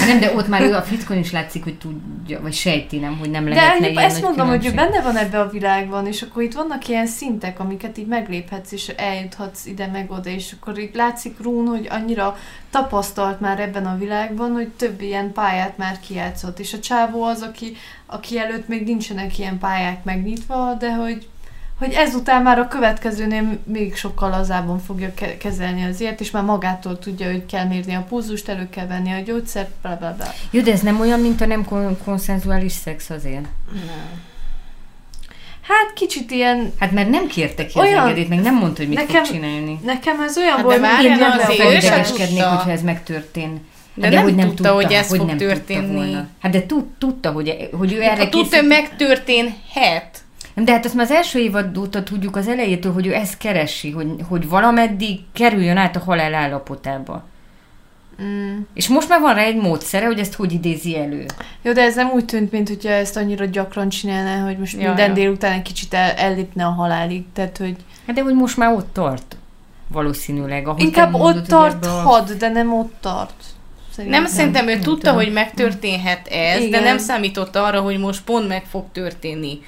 Nem, de ott már ő a fickon is látszik, hogy tudja, vagy sejti, nem, hogy nem
De
lehetne
egyéb,
ilyen
ezt mondom, hogy ő
különbség.
benne van ebbe a világban, és akkor itt vannak ilyen szintek, amiket így megléphetsz, és eljuthatsz ide meg oda, és akkor itt látszik Rún, hogy annyira tapasztalt már ebben a világban, hogy több ilyen pályát már kijátszott, és a csávó az, aki, aki előtt még nincsenek ilyen pályák megnyitva, de hogy hogy ezután már a következőnél még sokkal lazábban fogja ke- kezelni az ilyet, és már magától tudja, hogy kell mérni a pulzust, elő kell venni a gyógyszert, bla bla bla.
Jó, de ez nem olyan, mint a nem kon- konszenzuális szex azért.
Hát kicsit ilyen
Hát mert nem kérte ki
Olyan-
az engedélyt, meg nem mondta, hogy mit
Nekem-
fog csinálni.
Nekem ez olyan
Hát
volt,
de
van.
sem
Idegeskednék,
tudta.
hogyha ez megtörtént.
De nem tudta, hogy ez fog
nem tudta
történni.
volna. Hát de tud, tudta, hogy, hogy ő erre
Ha tudta, hogy megtörténhet.
Nem, De hát azt már az első évad óta tudjuk az elejétől, hogy ő ezt keresi, hogy, hogy valameddig kerüljön át a halál állapotába.
Mm.
És most már van rá egy módszere, hogy ezt hogy idézi elő.
Jó, de ez nem úgy tűnt, mint hogyha ezt annyira gyakran csinálná, hogy most
Ja,
minden
ja.
délután egy kicsit el, ellépne a halálig. Tehát, hogy
Hát de hogy most már ott tart. Valószínűleg. Ahogy
inkább
mondod,
ott tart
a-
had, de nem ott tart. Szerintem.
Nem, szerintem ő
nem
tudta, hogy megtörténhet ez, de
Igen.
nem számított arra, hogy most pont meg fog történni.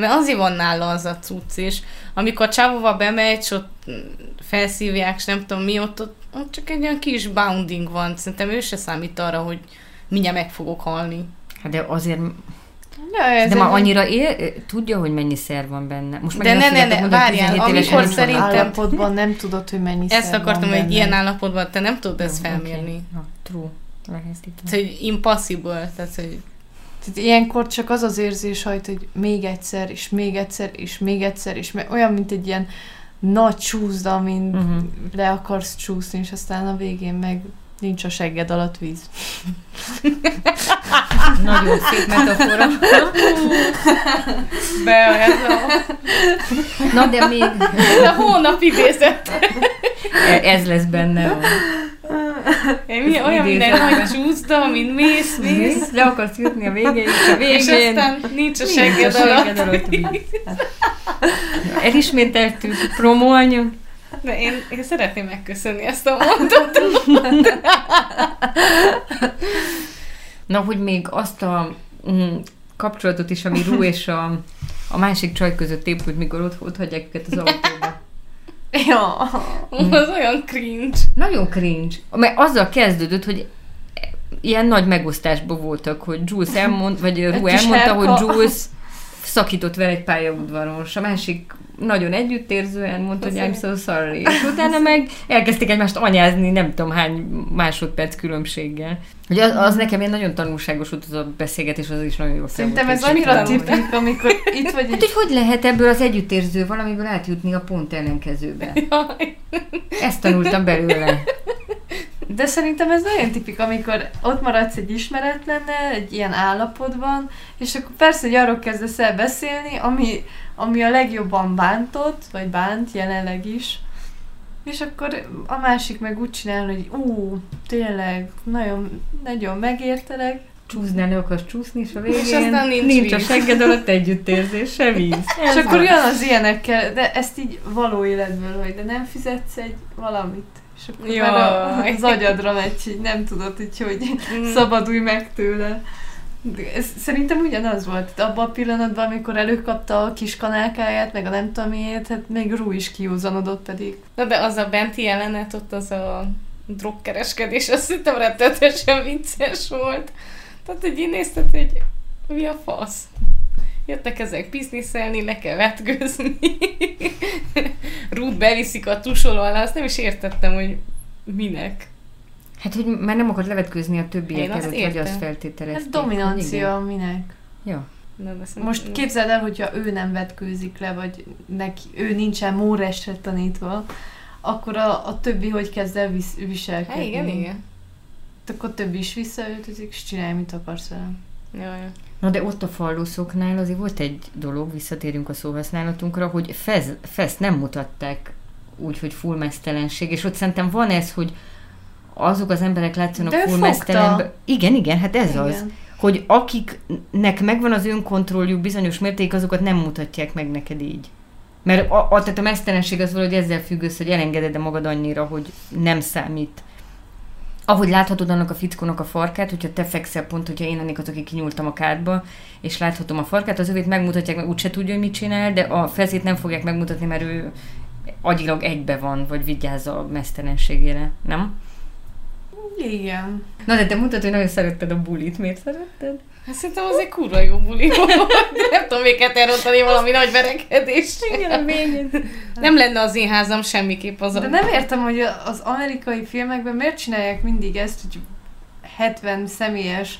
Mert azért van nála az a cucc, és amikor Csávóval bemegy, és ott mm, felszívják, és nem tudom mi, ott, ott, ott csak egy olyan kis bounding van. Szerintem ő se számít arra, hogy mindjárt meg fogok halni.
Hát de azért,
Ja, ez
de
egy-
már annyira él, tudja, hogy mennyi szer van benne. Most
De ne, ne, ne, várjál,
17 évesen
amikor szerintem-
állapotban nem tudod, hogy mennyi
Ezt
szer
akartam,
van
hogy
benne.
ilyen állapotban te nem tudod ezt
Jó,
felmérni.
oké. Na, true. Lehet
hogy impossible, tehát, hogy
Tehát ilyenkor csak az az érzés hajt, hogy még egyszer, és még egyszer, és még egyszer, és me- olyan, mint egy ilyen nagy csúszda, amin
Mhm.
uh-huh. le akarsz csúszni, és aztán a végén meg nincs a segged alatt víz.
Nagyon szép metafora.
be ez a,
Na, de még
a hónap idézett.
ez lesz benne. A...
Én mi, olyan minden nagy csúszda, mint mész, mész,
le akarsz jutni a végéig, a végén.
és aztán nincs a segged alatt.
alatt. Elismételtük, promóanyag.
De én, én szeretném megköszönni ezt a mondatot.
Na, hogy még azt a mm, kapcsolatot is, ami Rú és a, a másik csaj között épült, mikor ott, ott hagyják őket az autóba.
Ja.
Az olyan cringe.
Nagyon cringe. Mert azzal kezdődött, hogy ilyen nagy megosztásban voltak, hogy Jules elmond, vagy
kis
elmondta, hogy Jules szakított vele egy pályaudvaron, és a másik nagyon együttérzően mondta, hogy I'm so sorry. És utána meg elkezdték egymást anyázni, nem tudom hány másodperc különbséggel. Hogy az, az nekem ilyen nagyon tanulságos volt az a beszélgetés, az is nagyon jó
Szerintem ez annyira tipik, amikor itt vagy
Hát, hogy hogy lehet ebből az együttérző valamiből átjutni a pont ellenkezőbe?
Jaj.
Ezt tanultam belőle.
De szerintem ez nagyon tipik, amikor ott maradsz egy ismeretlennel, egy ilyen állapotban, és akkor persze, hogy arról kezdesz el beszélni, ami, ami a legjobban bántott, vagy bánt jelenleg is, És akkor a másik meg úgy csinál, hogy ú, tényleg, nagyon, nagyon megértelek,
Csúszni ne akarsz csúszni, és a végén
És aztán nincs
nincs a
víz.
segged alatt együttérzés, se víz.
és akkor jön az ilyenekkel, de ezt így való életből, hogy de nem fizetsz egy valamit. És akkor
Jaj.
már a- az agyadra megy, így nem tudod, így, hogy
Mm.
szabadulj meg tőle. Ez szerintem ugyanaz volt. Abban a pillanatban, amikor előkapta a kis kanálkáját, meg a nem tudom miért, hát még Rú is kiúzanodott pedig.
Na de az a benti jelenet, ott az a drogkereskedés, azt hittem rettetesen vicces volt. Tehát, hogy én nézted, hogy mi a fasz? Jöttek ezek bizniszelni, le kell vetkőzni. Rút beviszik a tusoló alá, azt nem is értettem, hogy minek.
Hát, hogy már nem akar levetkőzni a
Én
többiek
azt
előtt, vagy
értem.
azt feltételezték.
Ez dominancia, minek?
hogy igen.
Na, de szerintem-
Most képzeld el, hogyha ő nem vetkőzik le, vagy neki, ő nincsen móresre tanítva, akkor a, a többi hogy kezd el vis, viselkedni.
Hát igen, igen.
Akkor a többi is visszaöltözik, és csinálj, mit akarsz velem.
Jaj.
Na de ott a falluszoknál azért volt egy dolog, visszatérünk a szóhasználatunkra, hogy fez, fezt nem mutatták úgy, hogy full mesztelenség, és ott szerintem van ez, hogy azok az emberek látszanak full
fogta.
mesztelenbe. Igen, igen, hát ez
igen.
az. Hogy akiknek megvan az önkontrolljuk bizonyos mértékig, azokat nem mutatják meg neked így. Mert a, a, tehát a mesztelenség az valahogy ezzel függ össze, hogy elengeded magad annyira, hogy nem számít. Ahogy láthatod annak a fickónak a farkát, hogyha te fekszel pont, hogyha én lennék az, aki kinyúltam a kádba, és láthatom a farkát, az övét megmutatják, meg úgyse tudja, hogy mit csinál, de a fezét nem fogják megmutatni, mert ő agyilag egybe van, vagy vigyáz a mesztelenségére, nem?
Igen.
Na de te mutatod, hogy nagyon szeretted a bulit. Miért szeretted?
Hát szerintem az egy kurva jó buli volt. Nem tudom miket elrontani valami nagy verekedés.
Igen, végén.
Nem lenne az én házam semmiképp az a...
De nem értem, hogy az amerikai filmekben miért csinálják mindig ezt, hogy 70 személyes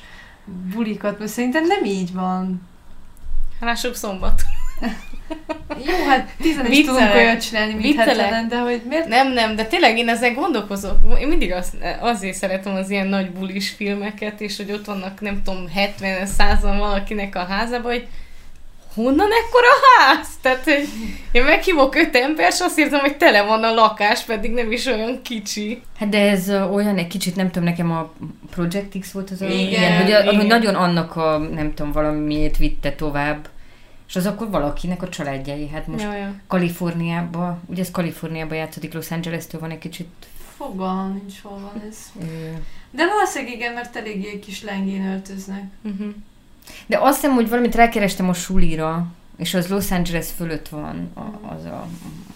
bulikat, mert szerintem nem így van.
Lássuk szombat.
Jó, hát 10 is tudunk olyat csinálni, mint. 70 de hogy miért
Nem, nem, de tényleg én ezen gondolkozok. Én mindig az, azért szeretem az ilyen nagy bulis filmeket, és hogy ott vannak, nem tudom, 70 százan valakinek a házába, hogy honnan ekkora ház? Tehát, hogy én meghívok öt ember, és azt érzem, hogy tele van a lakás, pedig nem is olyan kicsi.
Hát de ez olyan egy kicsit, nem tudom, nekem a Project X volt az a...
Igen,
hogy, a,
igen.
hogy nagyon annak a, nem tudom, valamiért vitte tovább. És az akkor valakinek a családjai. Hát most
Ja, ja.
Kaliforniába, ugye ez Kaliforniába játszódik, Los Angeles-től van egy kicsit...
fogalm nincs, hol van ez. De valószínűleg igen, mert eléggé kis lengén öltöznek.
Uh-huh.
De azt hiszem, hogy valamit rákerestem a sulira, és az Los Angeles fölött van a, az a,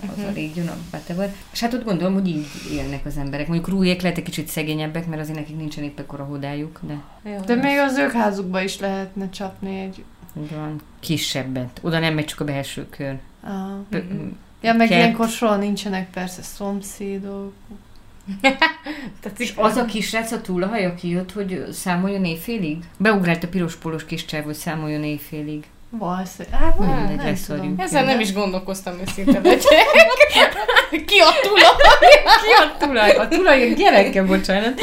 az a
Mhm.
régió, a whatever. És hát ott gondolom, hogy így élnek az emberek. Mondjuk rújék lehet egy kicsit szegényebbek, mert azért nekik nincsen épp ekkora hodájuk, de
Ja.
De még az ők házukba is lehetne csapni egy...
de van kisebbet. Oda nem megy csak a belső kör. P-
Mhm.
Ja, meg
Kert.
ilyenkor soha nincsenek persze szomszédok.
Tehát
És az a kisrác a túlhaj, aki jött, hogy számoljon éjfélig? Beugrált a piros polos kis csáv, hogy számoljon éjfélig.
Valószínűleg. Hát,
Nem,
nem, nem
leszarjuk.
tudom.
Ezzel nem is gondolkoztam őszinte legyek. Ki a tula?
Ki a tulaj? A tulaj a gyereke, bocsánat.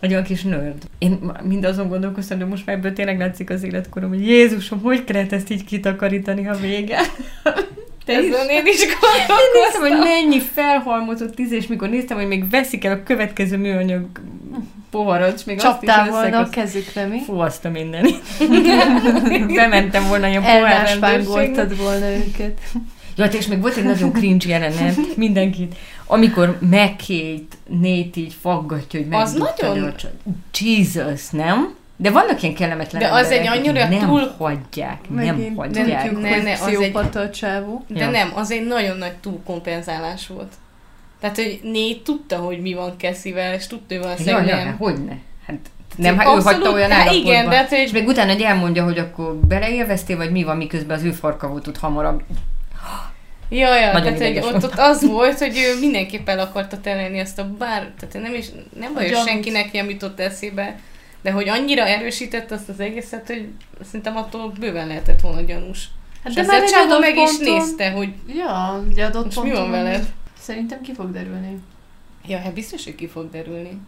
Egy olyan kis nerd. Én mind azon gondolkoztam, de most már ebből tényleg látszik az életkorom, hogy Jézusom, hogy kellett ezt így kitakarítani a vége? Te is?
Ezen én is
Én néztem, hogy
gondolkoztam.
mennyi felhalmozott tíz, és mikor néztem, hogy még veszik el a következő műanyag poharat, és még
Csaptál
azt is
volna a kezükre, mi?
Fú, azt a mindenit. Bementem volna ilyen pohár rendőrségnek.
Elmáspángoltad volna őket.
Ja, hát és még volt egy nagyon cringe jelenet, mindenkit, amikor McKay-t Nate így faggatja, hogy
Az nagyon-
a Jesus, nem? De vannak ilyen kellemetlen
De az egy
emberek,
annyira
nem
túl-
hagyják, nem hagyják.
tudjuk,
Ne,
hogy
ne, az egy-
csávó.
De
Ja.
nem, az egy nagyon nagy túlkompenzálás volt. Tehát, hogy Nate tudta, hogy mi van Kessivel, és tudta, hogy
Ja,
valószínűleg
ja,
nem.
hát hogyne? Hát nem, hát ő hagyta olyan
hát
állapotba.
Igen, de hát,
És
hogy
még utána egy elmondja, hogy akkor beleélveztél, vagy mi van, miközben az ő farka volt ott hamarabb.
Ja, ja,
Nagyon
tehát hogy
ideges
ott, ott az volt, hogy ő mindenképp el akarta terelni ezt a bár, tehát nem is, nem baj, hogy
gyanút.
senkinek nem jutott eszébe, de hogy annyira erősített azt az egészet, hogy szerintem attól bőven lehetett volna gyanús.
Hát de már egy
csávó meg is
ponton-
nézte, hogy
Ja, egy adott
most mi van veled?
Szerintem ki fog derülni.
Ja, hát biztos, hogy ki fog derülni.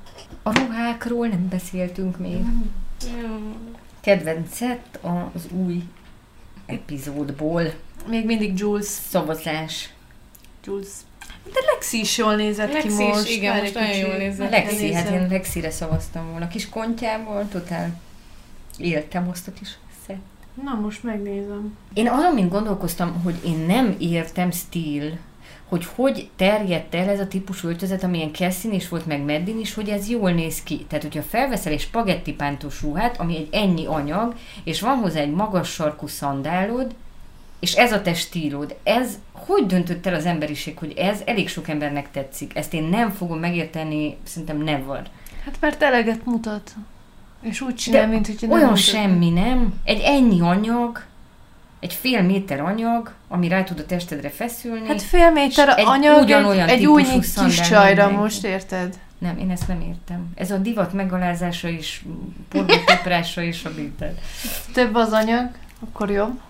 A ruhákról nem beszéltünk még.
Ja.
Kedvencet az új epizódból.
Még mindig Jules.
Szavazás.
Jules. De Lexi is jól nézett
Lexi
ki
is,
most.
igen, most
egy
nagyon jól nézett.
Lexi, hát
nézem.
én Lexire szavaztam volna. Kis kontjával, totál éltem azt a kis szett.
Na, most megnézem.
Én azon, mint gondolkoztam, hogy én nem értem stíl, hogy hogy terjedt el ez a típusú öltözet, amilyen Kessin is volt, meg Meddin is, hogy ez jól néz ki. Tehát, hogyha felveszel egy spagetti pántos ruhát, ami egy ennyi anyag, és van hozzá egy magas sarkú szandálod, és ez a te stílod, ez hogy döntött el az emberiség, hogy ez elég sok embernek tetszik? Ezt én nem fogom megérteni, szerintem never.
Hát mert eleget mutat. És úgy csinál, mint hogy nem
Olyan
mutat.
semmi, nem? Egy ennyi anyag, egy fél méter anyag, ami rá tud a testedre feszülni.
Hát fél méter
egy
anyag
ugyanolyan
egy, egy újnyi kis csajra most, érted?
Nem, én ezt nem értem. Ez a divat megalázása is, porgótoprása is a.
Több az anyag, akkor jobb.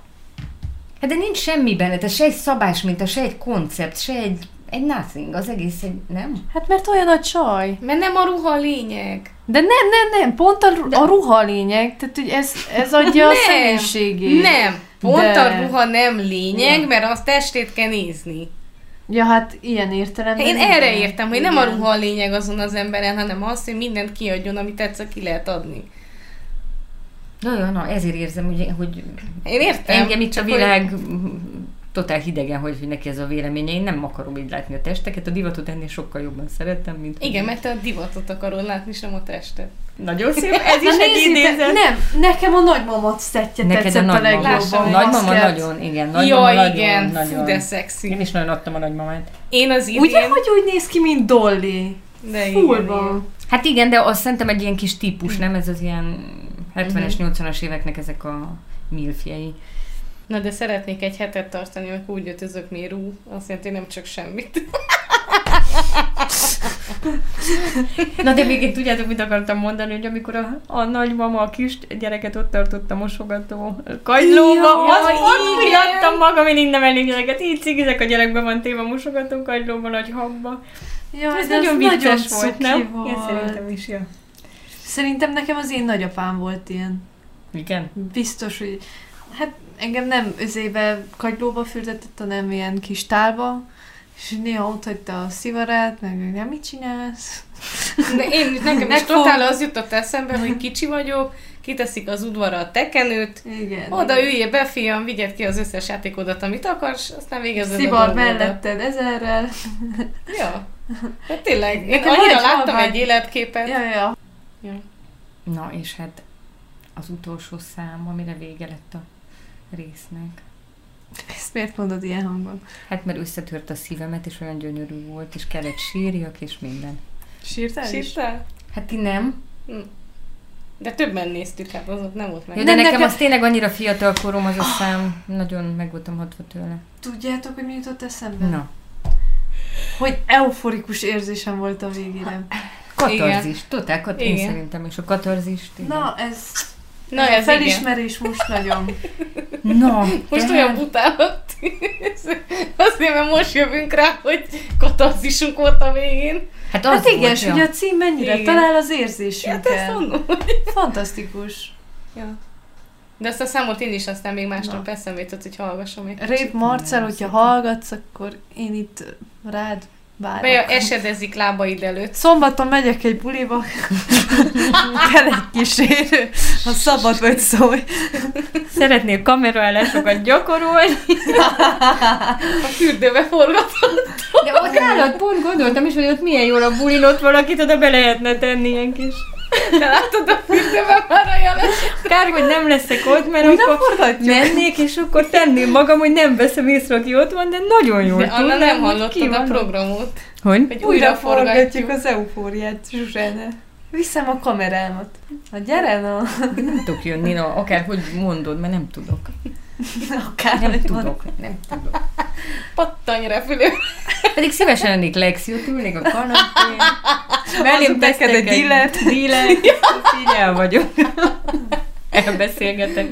Hát de nincs semmi benne, tehát se egy szabás minta, se egy koncept, se egy, egy nothing, az egész egy, nem?
Hát mert olyan a csaj.
Mert nem a ruha a lényeg.
De nem, nem, nem, pont a, ru- a ruha a lényeg, tehát hogy ez, ez adja a
Nem,
személyiségét.
Nem, pont
De-
a ruha nem lényeg,
Ja.
mert az testét kell nézni.
Ja, hát ilyen értelemben.
Én
igen.
erre értem, hogy nem a
Igen.
ruha a lényeg azon az emberen, hanem az, hogy mindent kiadjon, amit tetsz, ki lehet adni.
Na, ja, na, ezért érzem, hogy, hogy
Én értem.
engem itt a
csak hogy-
világ totál hidegen, hogy neki ez a véleménye. Én nem akarom így látni a testeket, a divatot ennél sokkal jobban szeretem, mint...
Igen, mert te a divatot akarod látni, és nem a testet.
Nagyon szép, ez is egy idézet.
nem, nekem a nagymamat szettje
Neked a
tetszett a,
nagymama.
legjobban.
Nagymama nagyon, igen. Nagymama
Jaj,
nagyon,
igen,
nagyon.
fú, de szexi.
Én is nagyon adtam a nagymamát.
Én az idén...
Ugye, hogy úgy néz ki, mint Dolly?
De igen,
Full
igen.
van.
Hát igen, de azt szerintem egy ilyen kis típus, nem? Ez az ilyen 70-es,
Mhm.
80-as éveknek ezek a milfjei.
Na de szeretnék egy hetet tartani, mert úgy ötözök mérú. Azt jelenti, hogy nem csak semmit.
Na de végén tudjátok, mit akartam mondani, hogy amikor a, a nagymama a kis gyereket ott tartott a mosogató kagylóba,
Ja,
az ott
igen.
fiattam magam, én innen elég gyereket, így cigizek a gyerekbe van téve mosogató kagylóba, nagy habba.
Ja,
Ez nagyon vicces volt,
cuki
nem?
Volt.
Én szerintem is, ja.
Szerintem nekem az én nagyapám volt ilyen.
Igen?
Biztos, hogy... Hát engem nem özébe kagylóba fürdetett, hanem ilyen kis tálba, és néha ott hagyta a szivarát, meg hogy nem mit csinálsz.
De én, nekem is totál az jutott eszembe, hogy kicsi vagyok, kiteszik az udvarra a tekenőt,
Igen.
oda
igen.
üljél be, fiam, vigyed ki az összes játékodat, amit akarsz, aztán végezed a
Szivar melletted ezerrel.
Ja. Hát tényleg, én
Nekem
annyira láttam
halvány-
egy életképet.
Ja, ja.
Na, és hát az utolsó szám, amire vége lett a résznek.
Ezt miért mondod ilyen hangon?
Hát mert összetört a szívemet, és olyan gyönyörű volt, és kellett sírjak, és minden.
Sírtál is?
Sírtál?
Hát ti nem?
Hm. De többen néztük, hát az ott nem volt meg.
Ja,
Nem,
de nekem
nekem-
az tényleg annyira fiatal korom az a szám, nagyon meg voltam hatva tőle.
Tudjátok, hogy mi jutott eszembe?
Na,
Hogy euforikus érzésem volt a végére.
katarzis, totál kat- én
Igen.
szerintem is a katarzist. igen.
Na, ez...
Na
ez a
ez igen.
felismerés most nagyon.
Na
Most
tehát-
olyan bután lett. Azért, mert most jövünk rá, hogy katarzisunk volt a végén.
Hát, az
Hát igen,
volt,
és
ja.
hogy a cím mennyire
Igen.
talál az
Hát ezt mondom.
Fantasztikus.
Ja. De azt a számot én is aztán még másnap
Na.
eszembe jutott, hogy hallgassam egy
Rép Marcel, hogyha hallgatsz, akkor én itt rád várok.
Vagy esedezik lábaid előtt.
Szombaton megyek egy buliba, kell egy kísérő, ha szabad vagy szólj.
Szeretnél kameraállásokat gyakorolni?
A fürdőbe forgatott.
De ott nálad pont gondoltam is, hogy ott milyen jól a bulin, ott valakit oda be lehetne tenni ilyen kis.
Te látod a fürdőbe már a jeles.
Kár, hogy nem leszek ott, mert
Újra
akkor mennék, és akkor tenném magam, hogy nem veszem észre, aki ott van, de nagyon jól
De Anna nem hallottad a programot.
Hogy?
Hogy
Újra forgatjuk az eufóriát, Zsuzsána. Viszem a kamerámat. Na gyere, na.
Nem tudok jönni, no, akárhogy mondod, mert nem tudok.
Akár
Nem tudok, nem tudok.
Pattanj repülő.
Pedig szívesen lennék Lexi, ott ülnék a kanapén.
Neked
tesztek
egy dílet.
dílet, így el vagyok. Elbeszélgetek.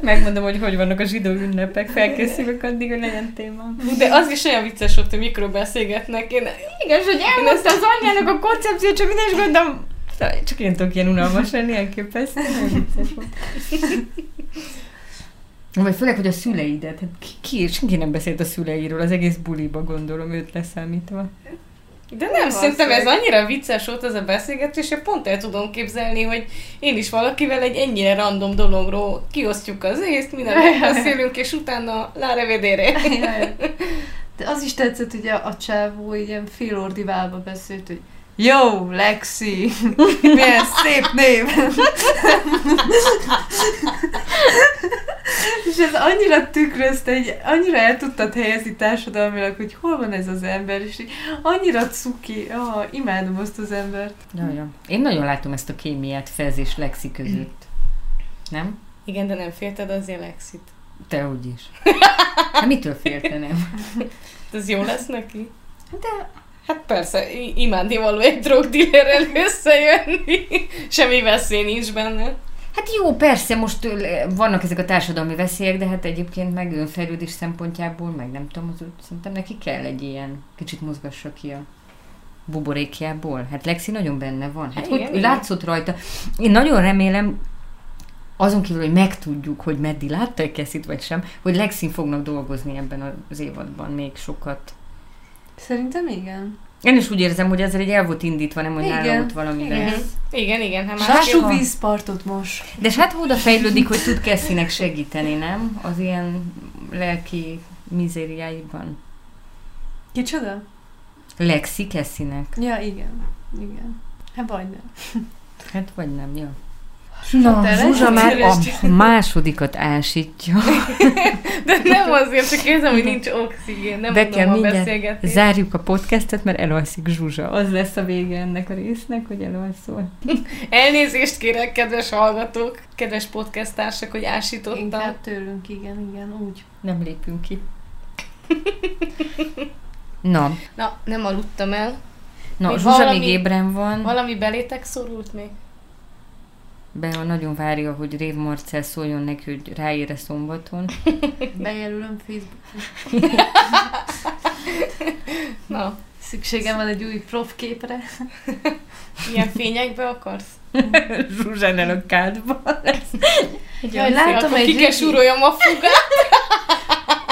Megmondom, hogy hogy vannak a zsidó ünnepek. Felkészülök addig, hogy legyen témám.
De az is olyan vicces volt, hogy mikről beszélgetnek. Én,
Igen, hogy elmondta az anyjának a koncepciót, csak minden is gondolom, Szóval csak én tudok ilyen unalmas lenni, elképesztő. Vicces volt. Vagy főleg, hogy a szüleidet. Hát ki, ki, senki nem beszélt a szüleiről, az egész buliba gondolom őt leszámítva.
De nem, szerintem ez annyira vicces volt ez a beszélgetés, hogy pont el tudom képzelni, hogy én is valakivel egy ennyire random dologról kiosztjuk az észt, mindent beszélünk, és utána la revedere.
De az is tetszett, hogy a, a csávó ilyen félordiválva beszélt, hogy Jó, Lexi! Milyen szép név! És ez annyira tükrözte, hogy annyira el tudtad helyezni társadalmilag, hogy hol van ez az ember, és így annyira cuki, ah, imádom azt az embert.
Ja, ja. Én nagyon látom ezt a kémiát Fez és Lexi között. Nem?
Igen, de nem félted azért Lexit.
Te úgy is. Hát mitől féltenem?
Ez jó lesz neki?
De
Hát persze, i- imádni való egy drogdillerrel összejönni. Semmi veszély nincs benne.
Hát jó, persze, most vannak ezek a társadalmi veszélyek, de hát egyébként meg önfejlődés szempontjából, meg nem tudom, az, szerintem neki kell egy ilyen, kicsit mozgassa ki a buborékjából. Hát Lexi nagyon benne van. Hát
Igen, igen.
látszott rajta. Én nagyon remélem, azon kívül, hogy megtudjuk, hogy meddig látta-e Kessit vagy sem, hogy Lexin fognak dolgozni ebben az évadban még sokat.
Szerintem igen.
Én is úgy érzem, hogy ezzel egy el volt indítva, nem, hogy
Igen,
nála ott valami
igen.
lesz.
Igen, igen, hát
van.
vízpartot most.
De hát oda fejlődik, hogy tud Kessinek segíteni, nem? Az ilyen lelki mizériáiban.
Kicsoda?
Lexi Kessinek.
Ja, igen. Igen. Hát vagy nem.
Hát vagy nem, ja. Na,
te
Zsuzsa már a másodikat ásítja.
De nem azért, csak érzem, hogy nincs oxigén, nem
Be kell
a
mindjárt zárjuk a podcastet, mert elalszik Zsuzsa. Az lesz a vége ennek a résznek, hogy elalszol.
Elnézést kérek, kedves hallgatók, kedves podcasttársak, hogy ásítottam.
Inkább tőlünk, igen, igen, úgy.
Nem lépünk ki. Na,
Na, nem aludtam el.
na
Még
Zsuzsa
valami-
még ébren van.
Valami belétek szorult még?
Be nagyon várja, hogy Rév Marcel szóljon neki, hogy ráére szombaton.
Bejelölöm Facebookon.
Na,
Szükségem van egy új prof képre.
ilyen fényekbe akarsz?
Zsuzsánál a kádban.
Jaj, látom egy régi,
súroljam a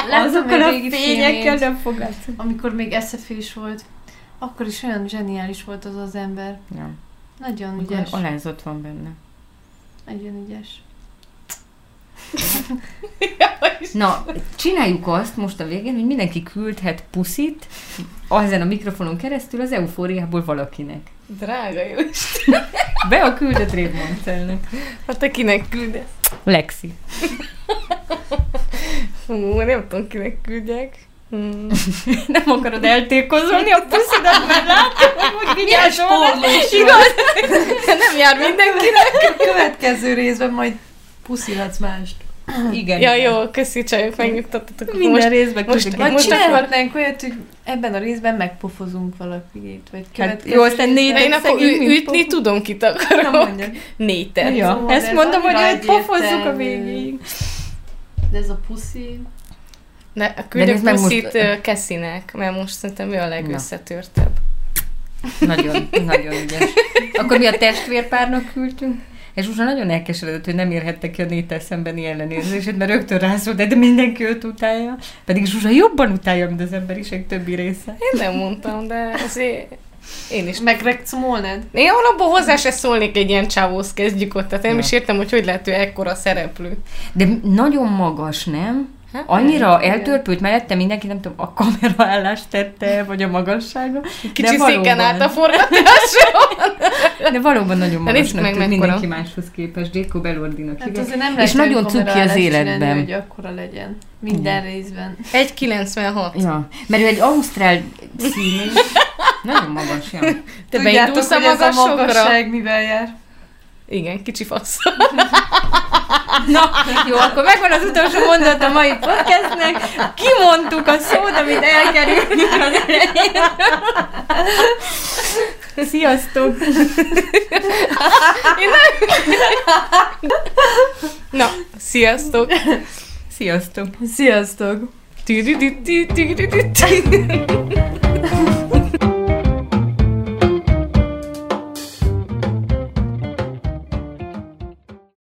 látom
Azokkal a fényekkel nem fogad.
amikor még is volt. Akkor is olyan zseniális volt az az ember.
Ja.
Nagyon
Akkor
ügyes.
alázat van benne.
Nagyon ügyes.
Na, csináljuk azt most a végén, hogy mindenki küldhet puszit ezen a mikrofonon keresztül az eufóriából valakinek.
Drága jó.
Be a küldött Rév Marcelnek.
Hát te kinek küldesz?
Lexi.
Hú, nem tudom, kinek küldjek. Hmm.
Nem akarod eltékozolni a puszidat, mert látom, hogy vigyázol. Igaz?
nem jár mindenkinek.
A következő részben majd puszilhatsz mást.
Igen.
Ja, jó, köszi csajok, megnyugtattatok.
Minden
Most,
részben
most- most
puszit.
csinálhatnánk olyat, hogy ebben a részben megpofozunk valakit, vagy
Hát
következő
jó, aztán négy
én akkor ü- ütni tudom, kit
Nem
akarok. Négyet.
Ja, ezt mondom, hogy pofozzuk a végéig.
De ez a puszi...
Ne, küldök
nézd meg
puszit
most-.
Keszinek, mert most szerintem ő a legösszetörtebb.
Nagyon, nagyon ügyes. Akkor mi a testvérpárnak küldtünk? És Zsuzsa nagyon elkeseredett, hogy nem érhette ki a nétel szembeni ellenérzését, mert rögtön rászólt, de, de mindenki őt utálja. Pedig Zsuzsa jobban utálja, mint az emberiség többi része.
Én nem mondtam, de azért én is.
Megrekcumolnád?
Én alapból hozzá se szólnék egy ilyen csávóhoz kezdjük ott, tehát én
Ja.
is értem, hogy hogy lehet ő ekkora szereplő.
De nagyon magas, nem?
Hát,
Annyira
igen.
eltörpült mellette mindenki, nem tudom, a kameraállást tette, vagy a magassága.
Kicsi
de
széken
valóban.
állt a forgatáson.
De valóban nagyon magasnak
meg,
tűnt mindenki máshoz képest. Jacob Elordinak
Hát azért nem
És nagyon cuki az életben.
Csinálni, hogy akkora legyen. Minden részben.
1,96.
Ja, mert ő egy ausztrál színű. Nagyon magas, ja.
Te beindulsz a
hogy ez a
magasokra?
magasság mivel jár?
Igen, kicsi fasz.
Na, jó, akkor megvan az utolsó mondat a mai podcastnek. Kimondtuk a szót, amit elkerültünk az elején. Sziasztok!
Na, sziasztok!
Sziasztok!
Sziasztok!
Tü-tü-tü-tü-tü-tü-tü.